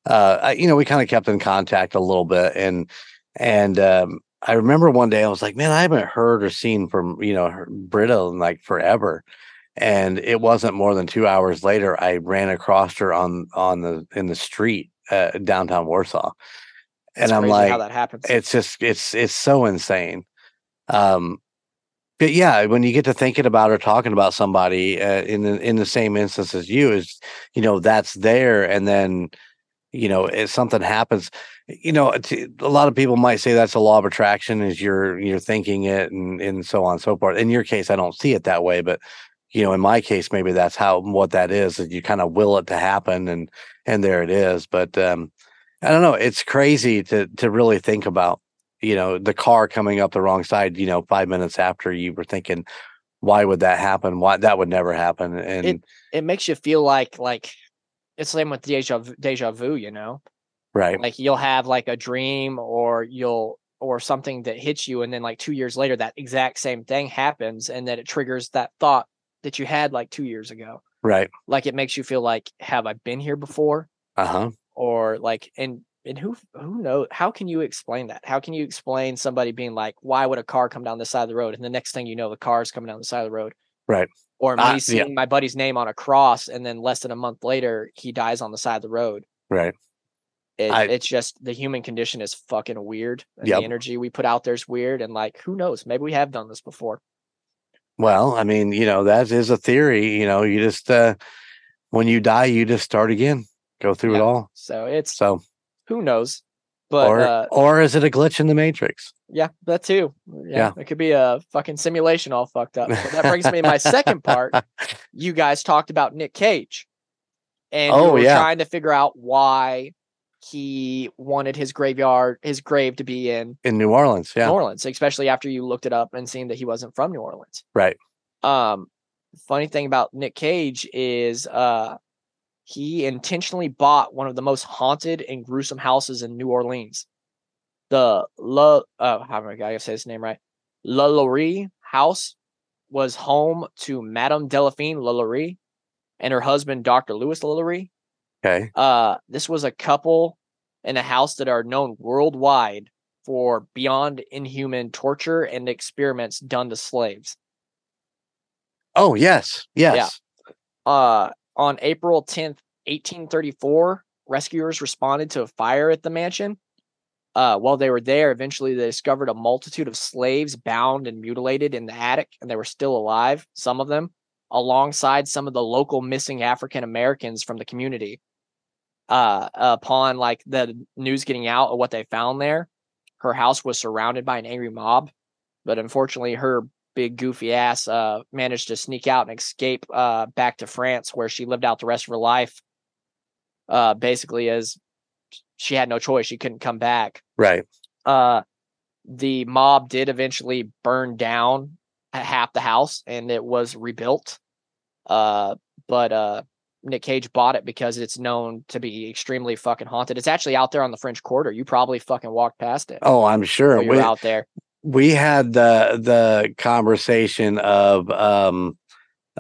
uh, I, you know, we kind of kept in contact a little bit, and and um, I remember one day I was like, man, I haven't heard or seen from, you know, her, Britta in like forever. And it wasn't more than two hours later, I ran across her on, on the, in the street, uh, downtown Warsaw. it's And I'm like, how that happens. it's just, it's, it's so insane. Um, but yeah, when you get to thinking about or talking about somebody uh, in the in the same instance as you, is you know that's there, and then you know if something happens, you know a lot of people might say that's a law of attraction, is you're you're thinking it, and and so on and so forth. In your case, I don't see it that way, but you know in my case, maybe that's how what that is. That you kind of will it to happen, and and there it is. But um, I don't know. It's crazy to to really think about you know the car coming up the wrong side you know five minutes after you were thinking why would that happen? Why that would never happen? And It makes you feel like like it's the same with deja vu, deja vu, you know. right, Like you'll have like a dream or you'll or something that hits you and then like 2 years later that exact same thing happens and then it triggers that thought that you had like 2 years ago. right, Like it makes you feel like have I been here before? uh huh, or like and and who who knows how can you explain that how can you explain somebody being like why would a car come down the side of the road and the next thing you know the car's coming down the side of the road Right. or me yeah. seeing my buddy's name on a cross and then less than a month later he dies on the side of the road right, it, I- it's just the human condition is fucking weird and Yep. the energy we put out there is weird and like who knows maybe we have done this before Well, I mean, you know, that is a theory. You know, you just uh when you die, you just start again, go through it all. so it's So, who knows but or uh or is it a glitch in the matrix? Yeah, that too. Yeah, Yeah. it could be a fucking simulation all fucked up. But that brings me to my second part. You guys talked about Nick Cage, and Oh, we were yeah. trying to figure out why he wanted his graveyard, his grave, to be in in New Orleans. Yeah, New Orleans, especially after you looked it up and seen that he wasn't from New Orleans. right. Um, funny thing about Nick Cage is, uh, he intentionally bought one of the most haunted and gruesome houses in New Orleans. The La, uh, how am I gotta say his name right? La Laurie house was home to Madame Delphine Lalaurie and her husband, Dr. Louis Lalaurie. Okay. Uh, this was a couple in a house that are known worldwide for beyond inhuman torture and experiments done to slaves. Oh yes, yes. uh, on April 10th, 1834, rescuers responded to a fire at the mansion. Uh, while they were there, eventually they discovered a multitude of slaves bound and mutilated in the attic, and they were still alive, some of them, alongside some of the local missing African Americans from the community. Uh, upon like the news getting out of what they found there, her house was surrounded by an angry mob, but unfortunately, her big goofy ass uh managed to sneak out and escape uh back to France where she lived out the rest of her life uh basically as she had no choice she couldn't come back Right. uh the mob did eventually burn down half the house and it was rebuilt uh but uh Nick Cage bought it because it's known to be extremely fucking haunted. It's actually out there on the French Quarter. You probably fucking walked past it. Oh, I'm sure. while you were We, out there. We had the the conversation of um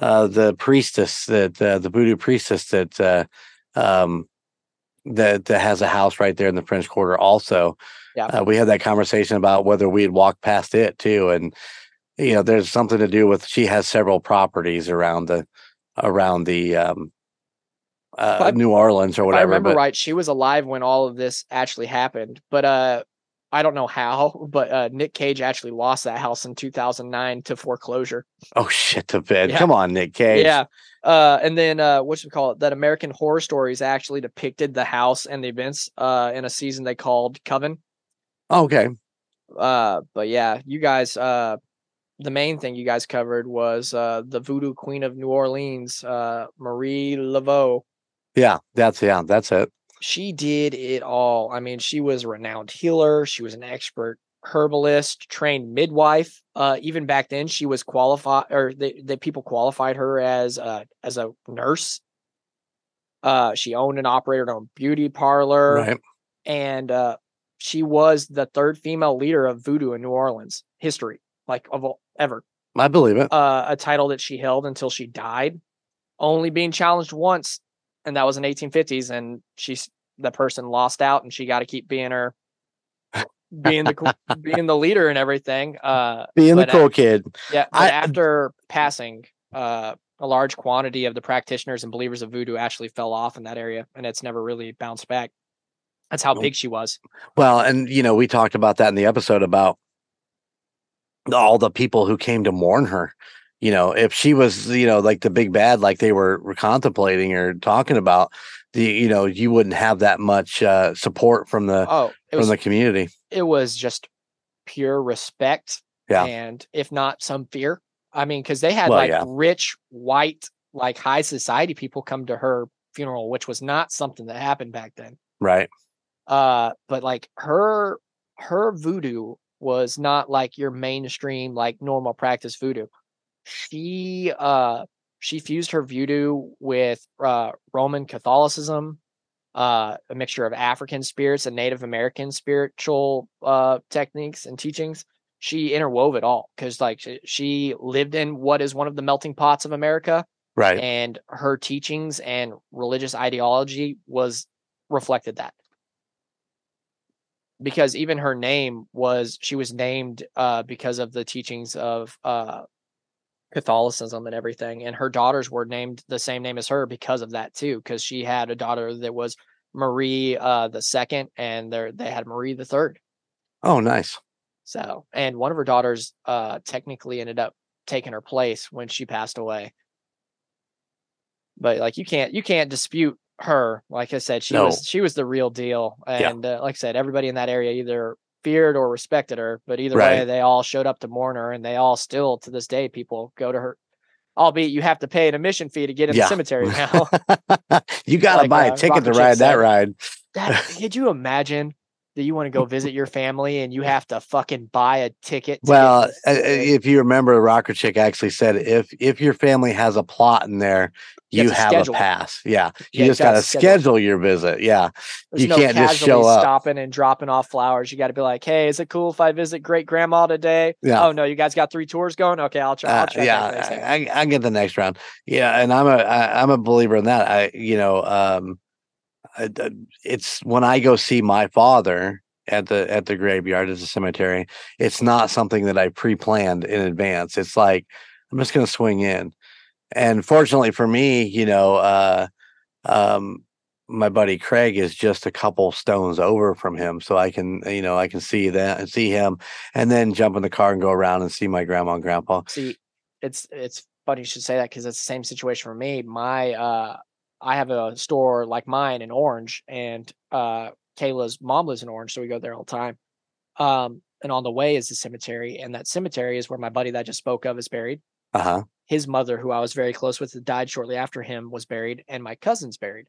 uh the priestess that uh, the voodoo priestess that uh um that, that has a house right there in the French Quarter also. Yeah. Uh, we had that conversation about whether we'd walk past it too and you know there's something to do with she has several properties around the around the um uh, I- New Orleans or If I remember but right, she was alive when all of this actually happened. But uh I don't know how, but uh Nick Cage actually lost that house in 2009 to foreclosure. oh shit to bed Yeah. come on Nick Cage Yeah. Uh and then uh what should we call it? That American Horror Stories actually depicted the house and the events uh in a season they called Coven. okay Uh but yeah, you guys uh the main thing you guys covered was uh the voodoo queen of New Orleans, uh Marie Laveau. yeah that's yeah that's it she did it all. I mean, she was a renowned healer. She was an expert herbalist, trained midwife. Uh, even back then, she was qualified, or the the people qualified her as a as a nurse. Uh, she owned and operated her own beauty parlor, right and uh, she was the third female leader of voodoo in New Orleans history, like of all, ever. I believe it Uh, a title that she held until she died, only being challenged once, and that was in 1850s. And she's the person lost out, and she got to keep being her, being the being the leader and everything. Uh, being the cool kid yeah, but I- after passing, uh, a large quantity of the practitioners and believers of voodoo actually fell off in that area, and it's never really bounced back. That's how big she was. Well, and you know, we talked about that in the episode about all the people who came to mourn her. You know, if she was, you know, like the big bad, like they were, were contemplating or talking about, the you know, you wouldn't have that much uh, support from the Oh, it from was the community. it was just pure respect Yeah. and if not some fear i mean because they had Well, like yeah. rich white like high society people come to her funeral which was not something that happened back then Right. uh but like her her voodoo was not like your mainstream like normal practice voodoo she uh she fused her voodoo with uh Roman Catholicism, uh a mixture of African spirits and Native American spiritual uh techniques and teachings. She interwove it all because like she, she lived in what is one of the melting pots of America Right. and her teachings and religious ideology was reflected that because even her name was she was named uh because of the teachings of uh catholicism and everything and her daughters were named the same name as her because of that too because she had a daughter that was marie uh the second and they they had marie the third oh, nice. so and one of her daughters uh technically ended up taking her place when she passed away but like you can't you can't dispute her like i said she No. was she was the real deal Yeah. and uh, like i said everybody in that area either feared or respected her but either way they all showed up to mourn her and they all still to this day people go to her albeit you have to pay an admission fee to get in Yeah. the cemetery now you got to Like, buy uh, a ticket to ride that said. ride. that, could you imagine that you want to go visit your family and you have to fucking buy a ticket to Well, uh, uh, if you remember, Rocker Chick actually said if if your family has a plot in there, You you, have have a pass. Yeah, Yeah, you just gotta schedule schedule your visit. Yeah, There's you no can't just show up. stopping and dropping off flowers. You got to be like, "Hey, is it cool if I visit great grandma today?" Yeah. Oh no, you guys got three tours going. Okay, I'll try. I'll Uh, yeah, that next time. I, I, I get the next round. Yeah, and I'm a I, I'm a believer in that. I you know um, it's when I go see my father at the at the graveyard at the cemetery. It's not something that I pre-planned in advance. It's like I'm just going to swing in, and fortunately for me, you know, uh, um, my buddy Craig is just a couple stones over from him, so I can you know I can see that and see him, and then jump in the car and go around and see my grandma and grandpa. See, it's it's funny you should say that because it's the same situation for me. My uh, I have a store like mine in Orange, and uh, Kayla's mom lives in Orange, so we go there all the time. Um, and on the way is the cemetery, and that cemetery is where my buddy that I just spoke of is buried. Uh huh. his mother, who I was very close with, that died shortly after him, was buried, and my cousin's buried.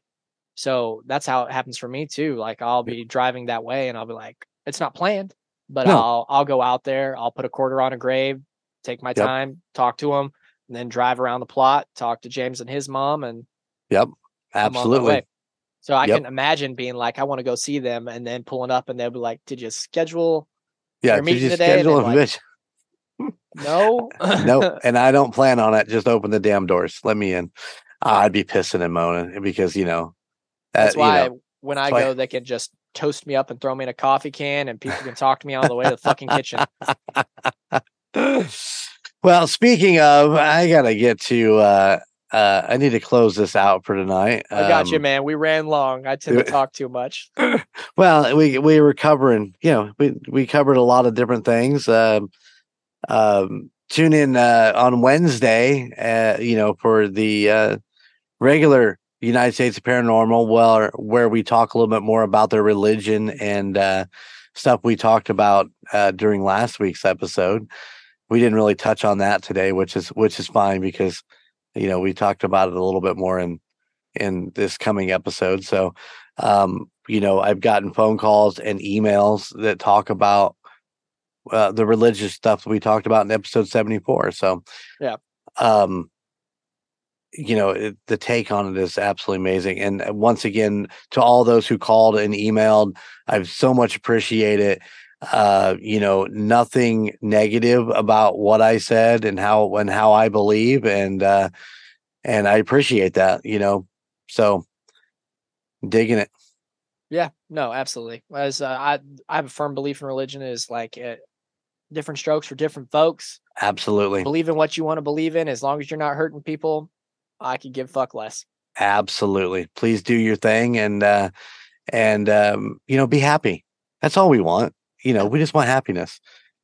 So that's how it happens for me too. Like I'll be driving that way, and I'll be like, it's not planned, but No. I'll I'll go out there, I'll put a quarter on a grave, take my Yep. time, talk to him, and then drive around the plot, talk to James and his mom, and my Absolutely. So I Yep. can imagine being like, I want to go see them, and then pulling up, and they'll be like, "Did you schedule? Yeah. You're Did meeting you today, schedule a like. No, no, and I don't plan on it. Just open the damn doors. Let me in. I'd be pissing and moaning because you know That's that, you why know, when I that's go, they can just toast me up and throw me in a coffee can, and people can talk to me on the way to the fucking kitchen. well, speaking of, I gotta get to. uh uh I need to close this out for tonight. I got you, Um, man. We ran long. I tend to talk too much. Well, we we were covering, you know, we we covered a lot of different things. Um, um, tune in uh, on Wednesday, uh, you know, for the uh, regular United States Paranormal, well, where we talk a little bit more about their religion and uh, stuff we talked about uh, during last week's episode. We didn't really touch on that today, which is which is fine because you know we talked about it a little bit more in in this coming episode. So, um, you know, I've gotten phone calls and emails that talk about uh, the religious stuff that we talked about in episode 74. So, Yeah. Um, you know, it, the take on it is absolutely amazing. And uh, once again, to all those who called and emailed, I've so much appreciate it. Uh, you know, nothing negative about what I said and how and how I believe, and uh, and I appreciate that. You know, so digging it. Yeah, no, absolutely. As uh, I, I have a firm belief in religion is like uh, different strokes for different folks. Absolutely. Believe in what you want to believe in, as long as you're not hurting people. I could give fuck less. Absolutely. Please do your thing and uh and um you know be happy. That's all we want. You know, we just want happiness.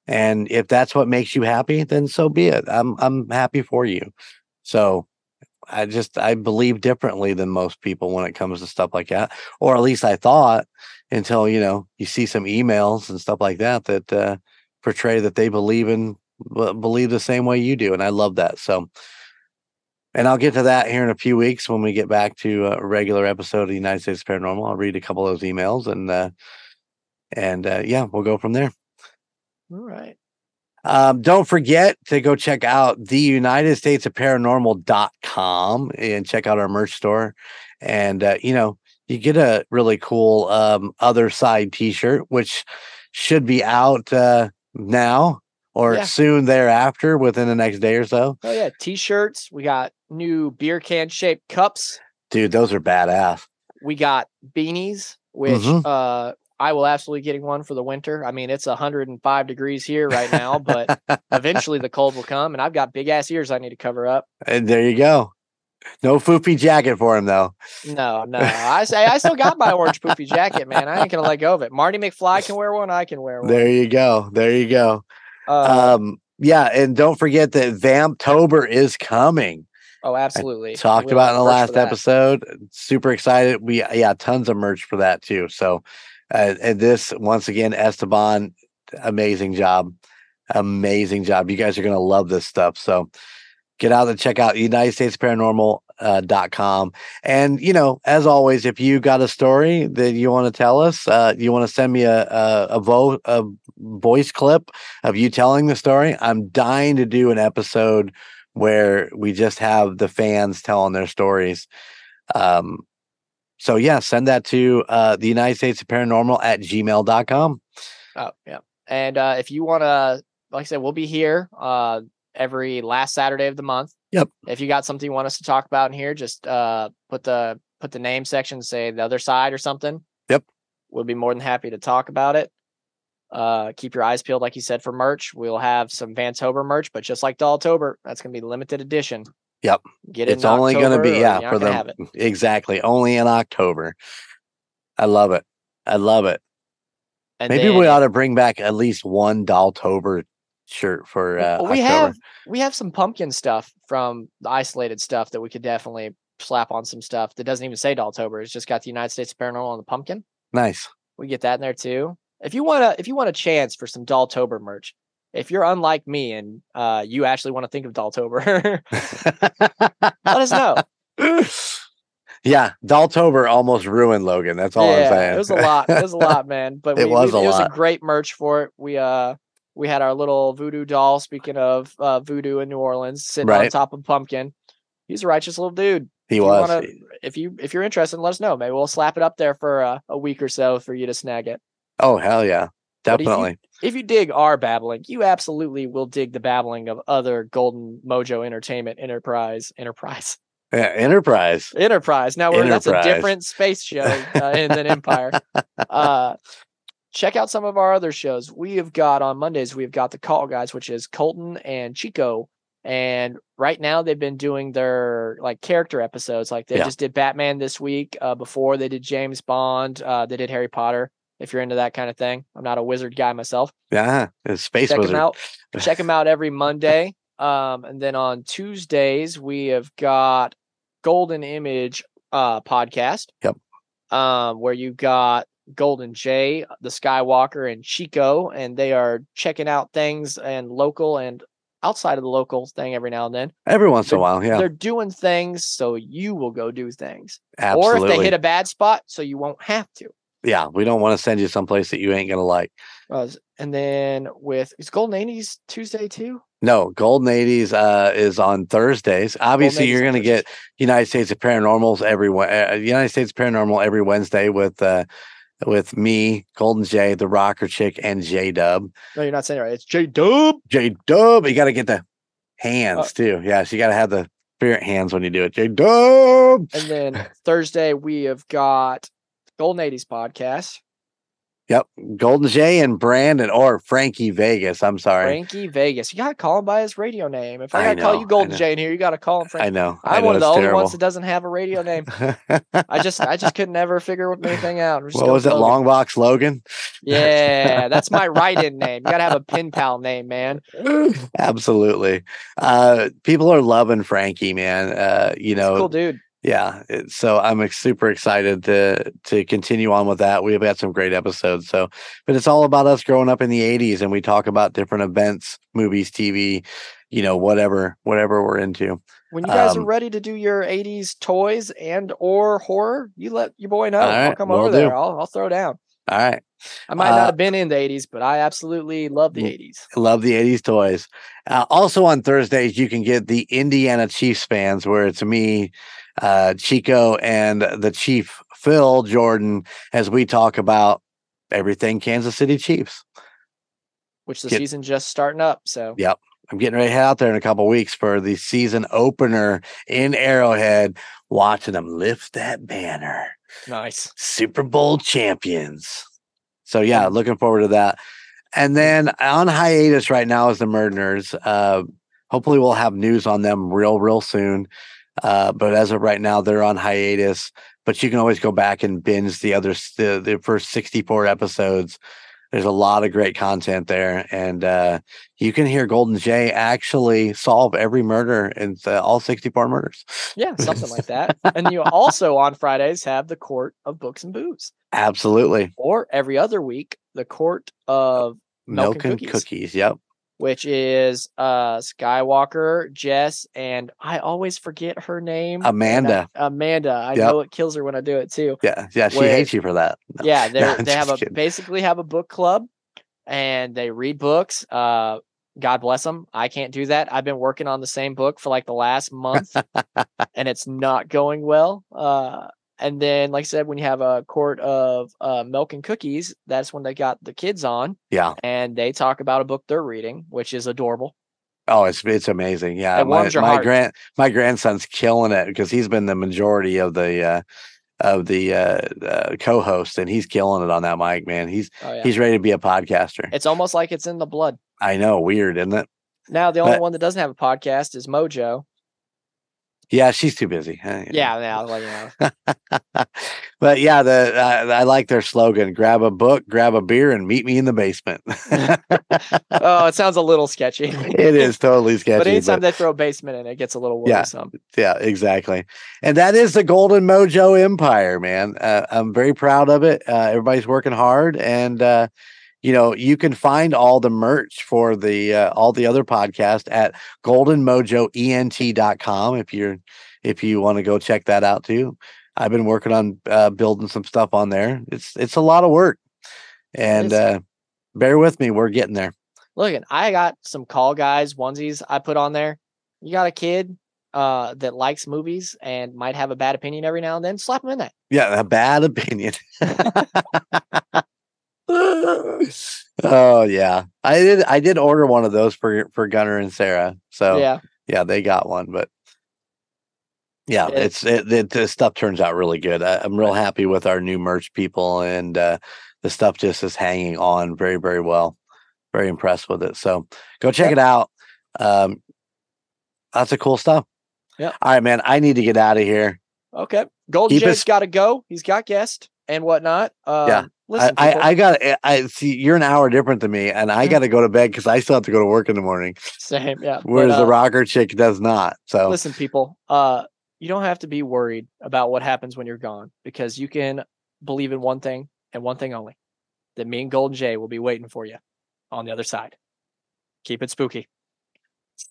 And if that's what makes you happy, then so be it. I'm I'm happy for you. So I just I believe differently than most people when it comes to stuff like that. Or at least I thought until, you know, you see some emails and stuff like that that uh portray that they believe in believe the same way you do and I love that. So and I'll get to that here in a few weeks when we get back to a regular episode of the United States Paranormal. I'll read a couple of those emails and uh and uh yeah, we'll go from there. All right. Um, don't forget to go check out the United States of Paranormal.com and check out our merch store. And, uh, you know, you get a really cool um, other side t shirt, which should be out uh, now or Yeah. soon thereafter within the next day or so. Oh yeah, t-shirts. We got new beer can shaped cups. Dude, those are badass. We got beanies, which Mhm. uh I will absolutely getting one for the winter. I mean, it's 105 degrees here right now, but eventually the cold will come and I've got big ass ears I need to cover up. And there you go. No foofy jacket for him though. No, no. I say I still got my orange poofy jacket, man. I ain't gonna let go of it. Marty McFly can wear one, I can wear one. There you go. There you go. Uh, Um, yeah, and don't forget that Vamptober is coming. oh, absolutely. Talked We'll about in the last episode. Super excited. We yeah, tons of merch for that too. So, uh, and this once again, Esteban, amazing job, amazing job. You guys are gonna love this stuff. So, get out and check out United States Paranormal. Uh, dot com and you know as always if you got a story that you want to tell us uh you want to send me a a, a, vo- a voice clip of you telling the story i'm dying to do an episode where we just have the fans telling their stories um so yeah send that to uh the united states of paranormal at gmail.com Oh, yeah. And uh, if you want to, like I said, we'll be here uh, every last Saturday of the month. Yep. If you got something you want us to talk about in here, just uh, put the put the name section, say the other side or something. Yep. We'll be more than happy to talk about it. Uh, keep your eyes peeled, like you said, for merch. We'll have some Vamptober merch, but just like Dolltober, that's gonna be limited edition. Yep. Get it's only going to be yeah for not gonna the have it. exactly only in october i love it i love it And maybe then we ought to bring back at least one dolltober shirt for uh Well, we October. have we have some pumpkin stuff from the isolated stuff that we could definitely slap on some stuff that doesn't even say Dolltober. It's just got the United States Paranormal on the pumpkin. nice We get that in there too. If you want to, if you want a chance for some Dolltober merch, if you're unlike me and uh, you actually want to think of Dolltober, let us know. yeah, Dolltober almost ruined Logan. That's all I'm saying. it was a lot. It was a lot, man. But It we, was we, a it was a great merch for it. We uh we had our little voodoo doll. Speaking of uh, voodoo in New Orleans, sitting on top of pumpkin. He's a righteous little dude. he if you was. wanna- if you if you're interested, let us know. Maybe we'll slap it up there for uh, a week or so for you to snag it. Oh hell yeah, But if you- definitely. If you dig our babbling, you absolutely will dig the babbling of other Golden Mojo Entertainment Enterprise Enterprise Yeah, Enterprise. Enterprise. Now we're that's a different space show uh, than Empire. Uh, check out some of our other shows. We have got on Mondays. We've got the Call Guys, which is Colton and Chico. And right now they've been doing their like character episodes. Like they Yeah. just did Batman this week. Uh, before they did James Bond. Uh, they did Harry Potter. If you're into that kind of thing, I'm not a wizard guy myself. Yeah, it's Space Check Wizard. them out. Check them out every Monday. Um, and then on Tuesdays we have got Golden Image uh podcast. Yep. Um, where you got Golden J, the Skywalker, and Chico, and they are checking out things and local and outside of the local thing every now and then. Every once in They're- a while, yeah, They're doing things so you will go do things. absolutely. Or if they hit a bad spot, so you won't have to. Yeah, we don't want to send you someplace that you ain't gonna like. Uh, and then with is Golden 80s Tuesday too? No, Golden 80s uh, is on Thursdays. Obviously, you're going to get United States of Paranormals every uh, United States Paranormal every Wednesday with uh, with me, Golden J, the Rocker Chick, and J Dub. No, you're not saying it right. It's J Dub. J Dub, you got to get the Uh, hands too. Yeah, so you got to have the spirit hands when you do it. J Dub. And then Thursday we have got Golden 80s podcast. Yep, Golden J and Brandon or Frankie Vegas. I'm sorry. Frankie Vegas. You gotta call him by his radio name. If I I gotta call you Golden know. J in here, you gotta call him Frankie. I know. I I'm know one of the only terrible. ones that doesn't have a radio name. I just I just could never figure anything out. What was it? Logan. Long Box Logan. Yeah, that's my write-in name. You gotta have a pen pal name, man. Absolutely. Uh, people are loving Frankie, man. Uh, you know, cool dude. Yeah. it- So I'm super excited to to continue on with that. We've got some great episodes. So, but it's all about us growing up in the '80s, and we talk about different events, movies, TV, you know, whatever, whatever we're into. When you guys are Um, ready to do your '80s toys and or horror, you let your boy know. All I'll right, come over do. there. I'll I'll throw down. All right. I might Uh, not have been in the 80s, but I absolutely love the Mm. 80s. Love the 80s toys. Uh, also on Thursdays, you can get the Indiana Chiefs fans, where it's me, uh, Chico, and the Chief Phil Jordan as we talk about everything Kansas City Chiefs. Which the Get- season just starting up. So yep. I'm getting ready to head out there in a couple weeks for the season opener in Arrowhead, watching them lift that banner. nice. Super Bowl champions. So yeah, looking forward to that. And then on hiatus right now is the Murd Nerds. Uh, hopefully we'll have news on them real, real soon. Uh, but as of right now, they're on hiatus. But you can always go back and binge the other the, the first 64 episodes. There's a lot of great content there, and uh, you can hear Golden J actually solve every murder in the, all 64 murders. Yeah, something like that. And you also on Fridays have the Court of Books and Booze. Absolutely, Or every other week, the Court of Milk milk, and and cookies. cookies. Yep. Which is uh Skywalker, Jess, and I always forget her name. and I- Amanda. Amanda. I Yep. know it kills her when I do it too. Yeah, yeah, she Where- hates you for that. No. Yeah, they No, they have a kidding. basically have a book club and they read books. Uh God bless them. I can't do that. I've been working on the same book for like the last month and it's not going well. Uh and then like I said when you have a court of uh milk and cookies, that's when they got the kids on Yeah. and they talk about a book they're reading, which is adorable. Oh, it's it's amazing. Yeah, It my my heart. grand my grandson's killing it because he's been the majority of the uh, of the uh, uh, co-host, and he's killing it on that mic. Man, he's Oh yeah. he's ready to be a podcaster. It's almost like it's in the blood. I know, weird, isn't it? Now the only But- one that doesn't have a podcast is Mojo. Yeah, she's too busy. Uh, Yeah, yeah, you know. but yeah, the uh, I like their slogan: "Grab a book, grab a beer, and meet me in the basement." oh, it sounds a little sketchy. it is totally sketchy. but anytime but- they throw a basement in, it gets a little Yeah. worrisome. yeah, exactly. And that is the Golden Mojo Empire, man. Uh, I'm very proud of it. Uh, everybody's working hard, and uh, you know you can find all the merch for the uh, all the other podcasts at goldenmojoent.com if you're if you want to go check that out too. I've been working on uh, building some stuff on there. It's it's a lot of work, and uh, bear with me. We're getting there. Look, I got some call guys onesies I put on there. You got a kid uh, that likes movies and might have a bad opinion every now and then, slap them in that. Yeah, a bad opinion. oh yeah, I did. I did order one of those for for Gunner and Sarah. So yeah, yeah, they got one. But yeah, Yeah. it's it, it. The stuff turns out really good. I, I'm real happy with our new merch people, and uh, the stuff just is hanging on very very well. Very impressed with it. So go check Yep. it out. Um, lots of cool stuff. Yeah. All right, man. I need to get out of here. okay. Golden Keep Jay's got to go. He's got guests and whatnot. Um, Yeah. Listen, I, I, I got I see you're an hour different than me, and I Mhm. got to go to bed because I still have to go to work in the morning. same. Yeah. Whereas but, the uh, rocker chick does not. So listen people uh you don't have to be worried about what happens when you're gone because you can believe in one thing and one thing only that me and golden jay will be waiting for you on the other side keep it spooky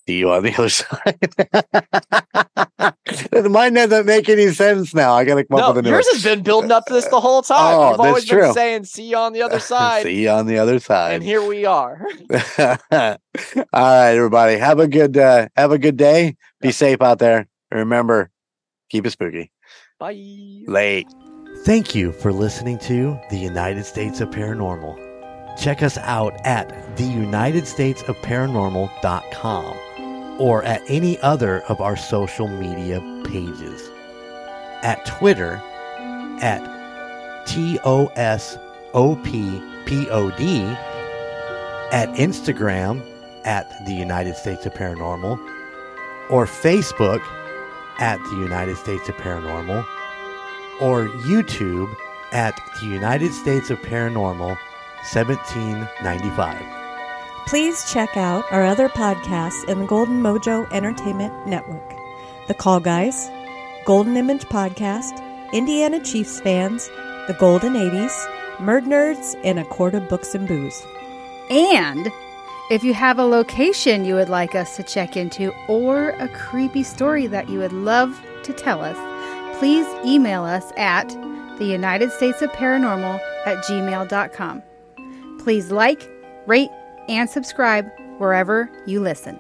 see you on the other side. Mine doesn't make any sense now. I got to come no up with a new yours one. has been building up to this the whole time Oh, you've always that's been true. saying see you on the other side see you on the other side. and here we are All right, everybody. Have a good uh, have a good day. Be safe out there. And remember, keep it spooky. bye Late. Thank you for listening to the United States of Paranormal. Check us out at theunitedstatesofparanormal.com or at any other of our social media pages. At Twitter at TUSOPPOD, at Instagram at the United States of Paranormal, or Facebook at the United States of Paranormal, or YouTube at the United States of Paranormal 1795. Please check out our other podcasts in the Golden Mojo Entertainment Network The Call Guys, Golden Image Podcast, Indiana Chiefs Fans, The Golden 80s, Murd Nerds, and A Court of Books and Booze. And if you have a location you would like us to check into or a creepy story that you would love to tell us, please email us at the United States of Paranormal at gmail.com. Please like, rate, and subscribe wherever you listen.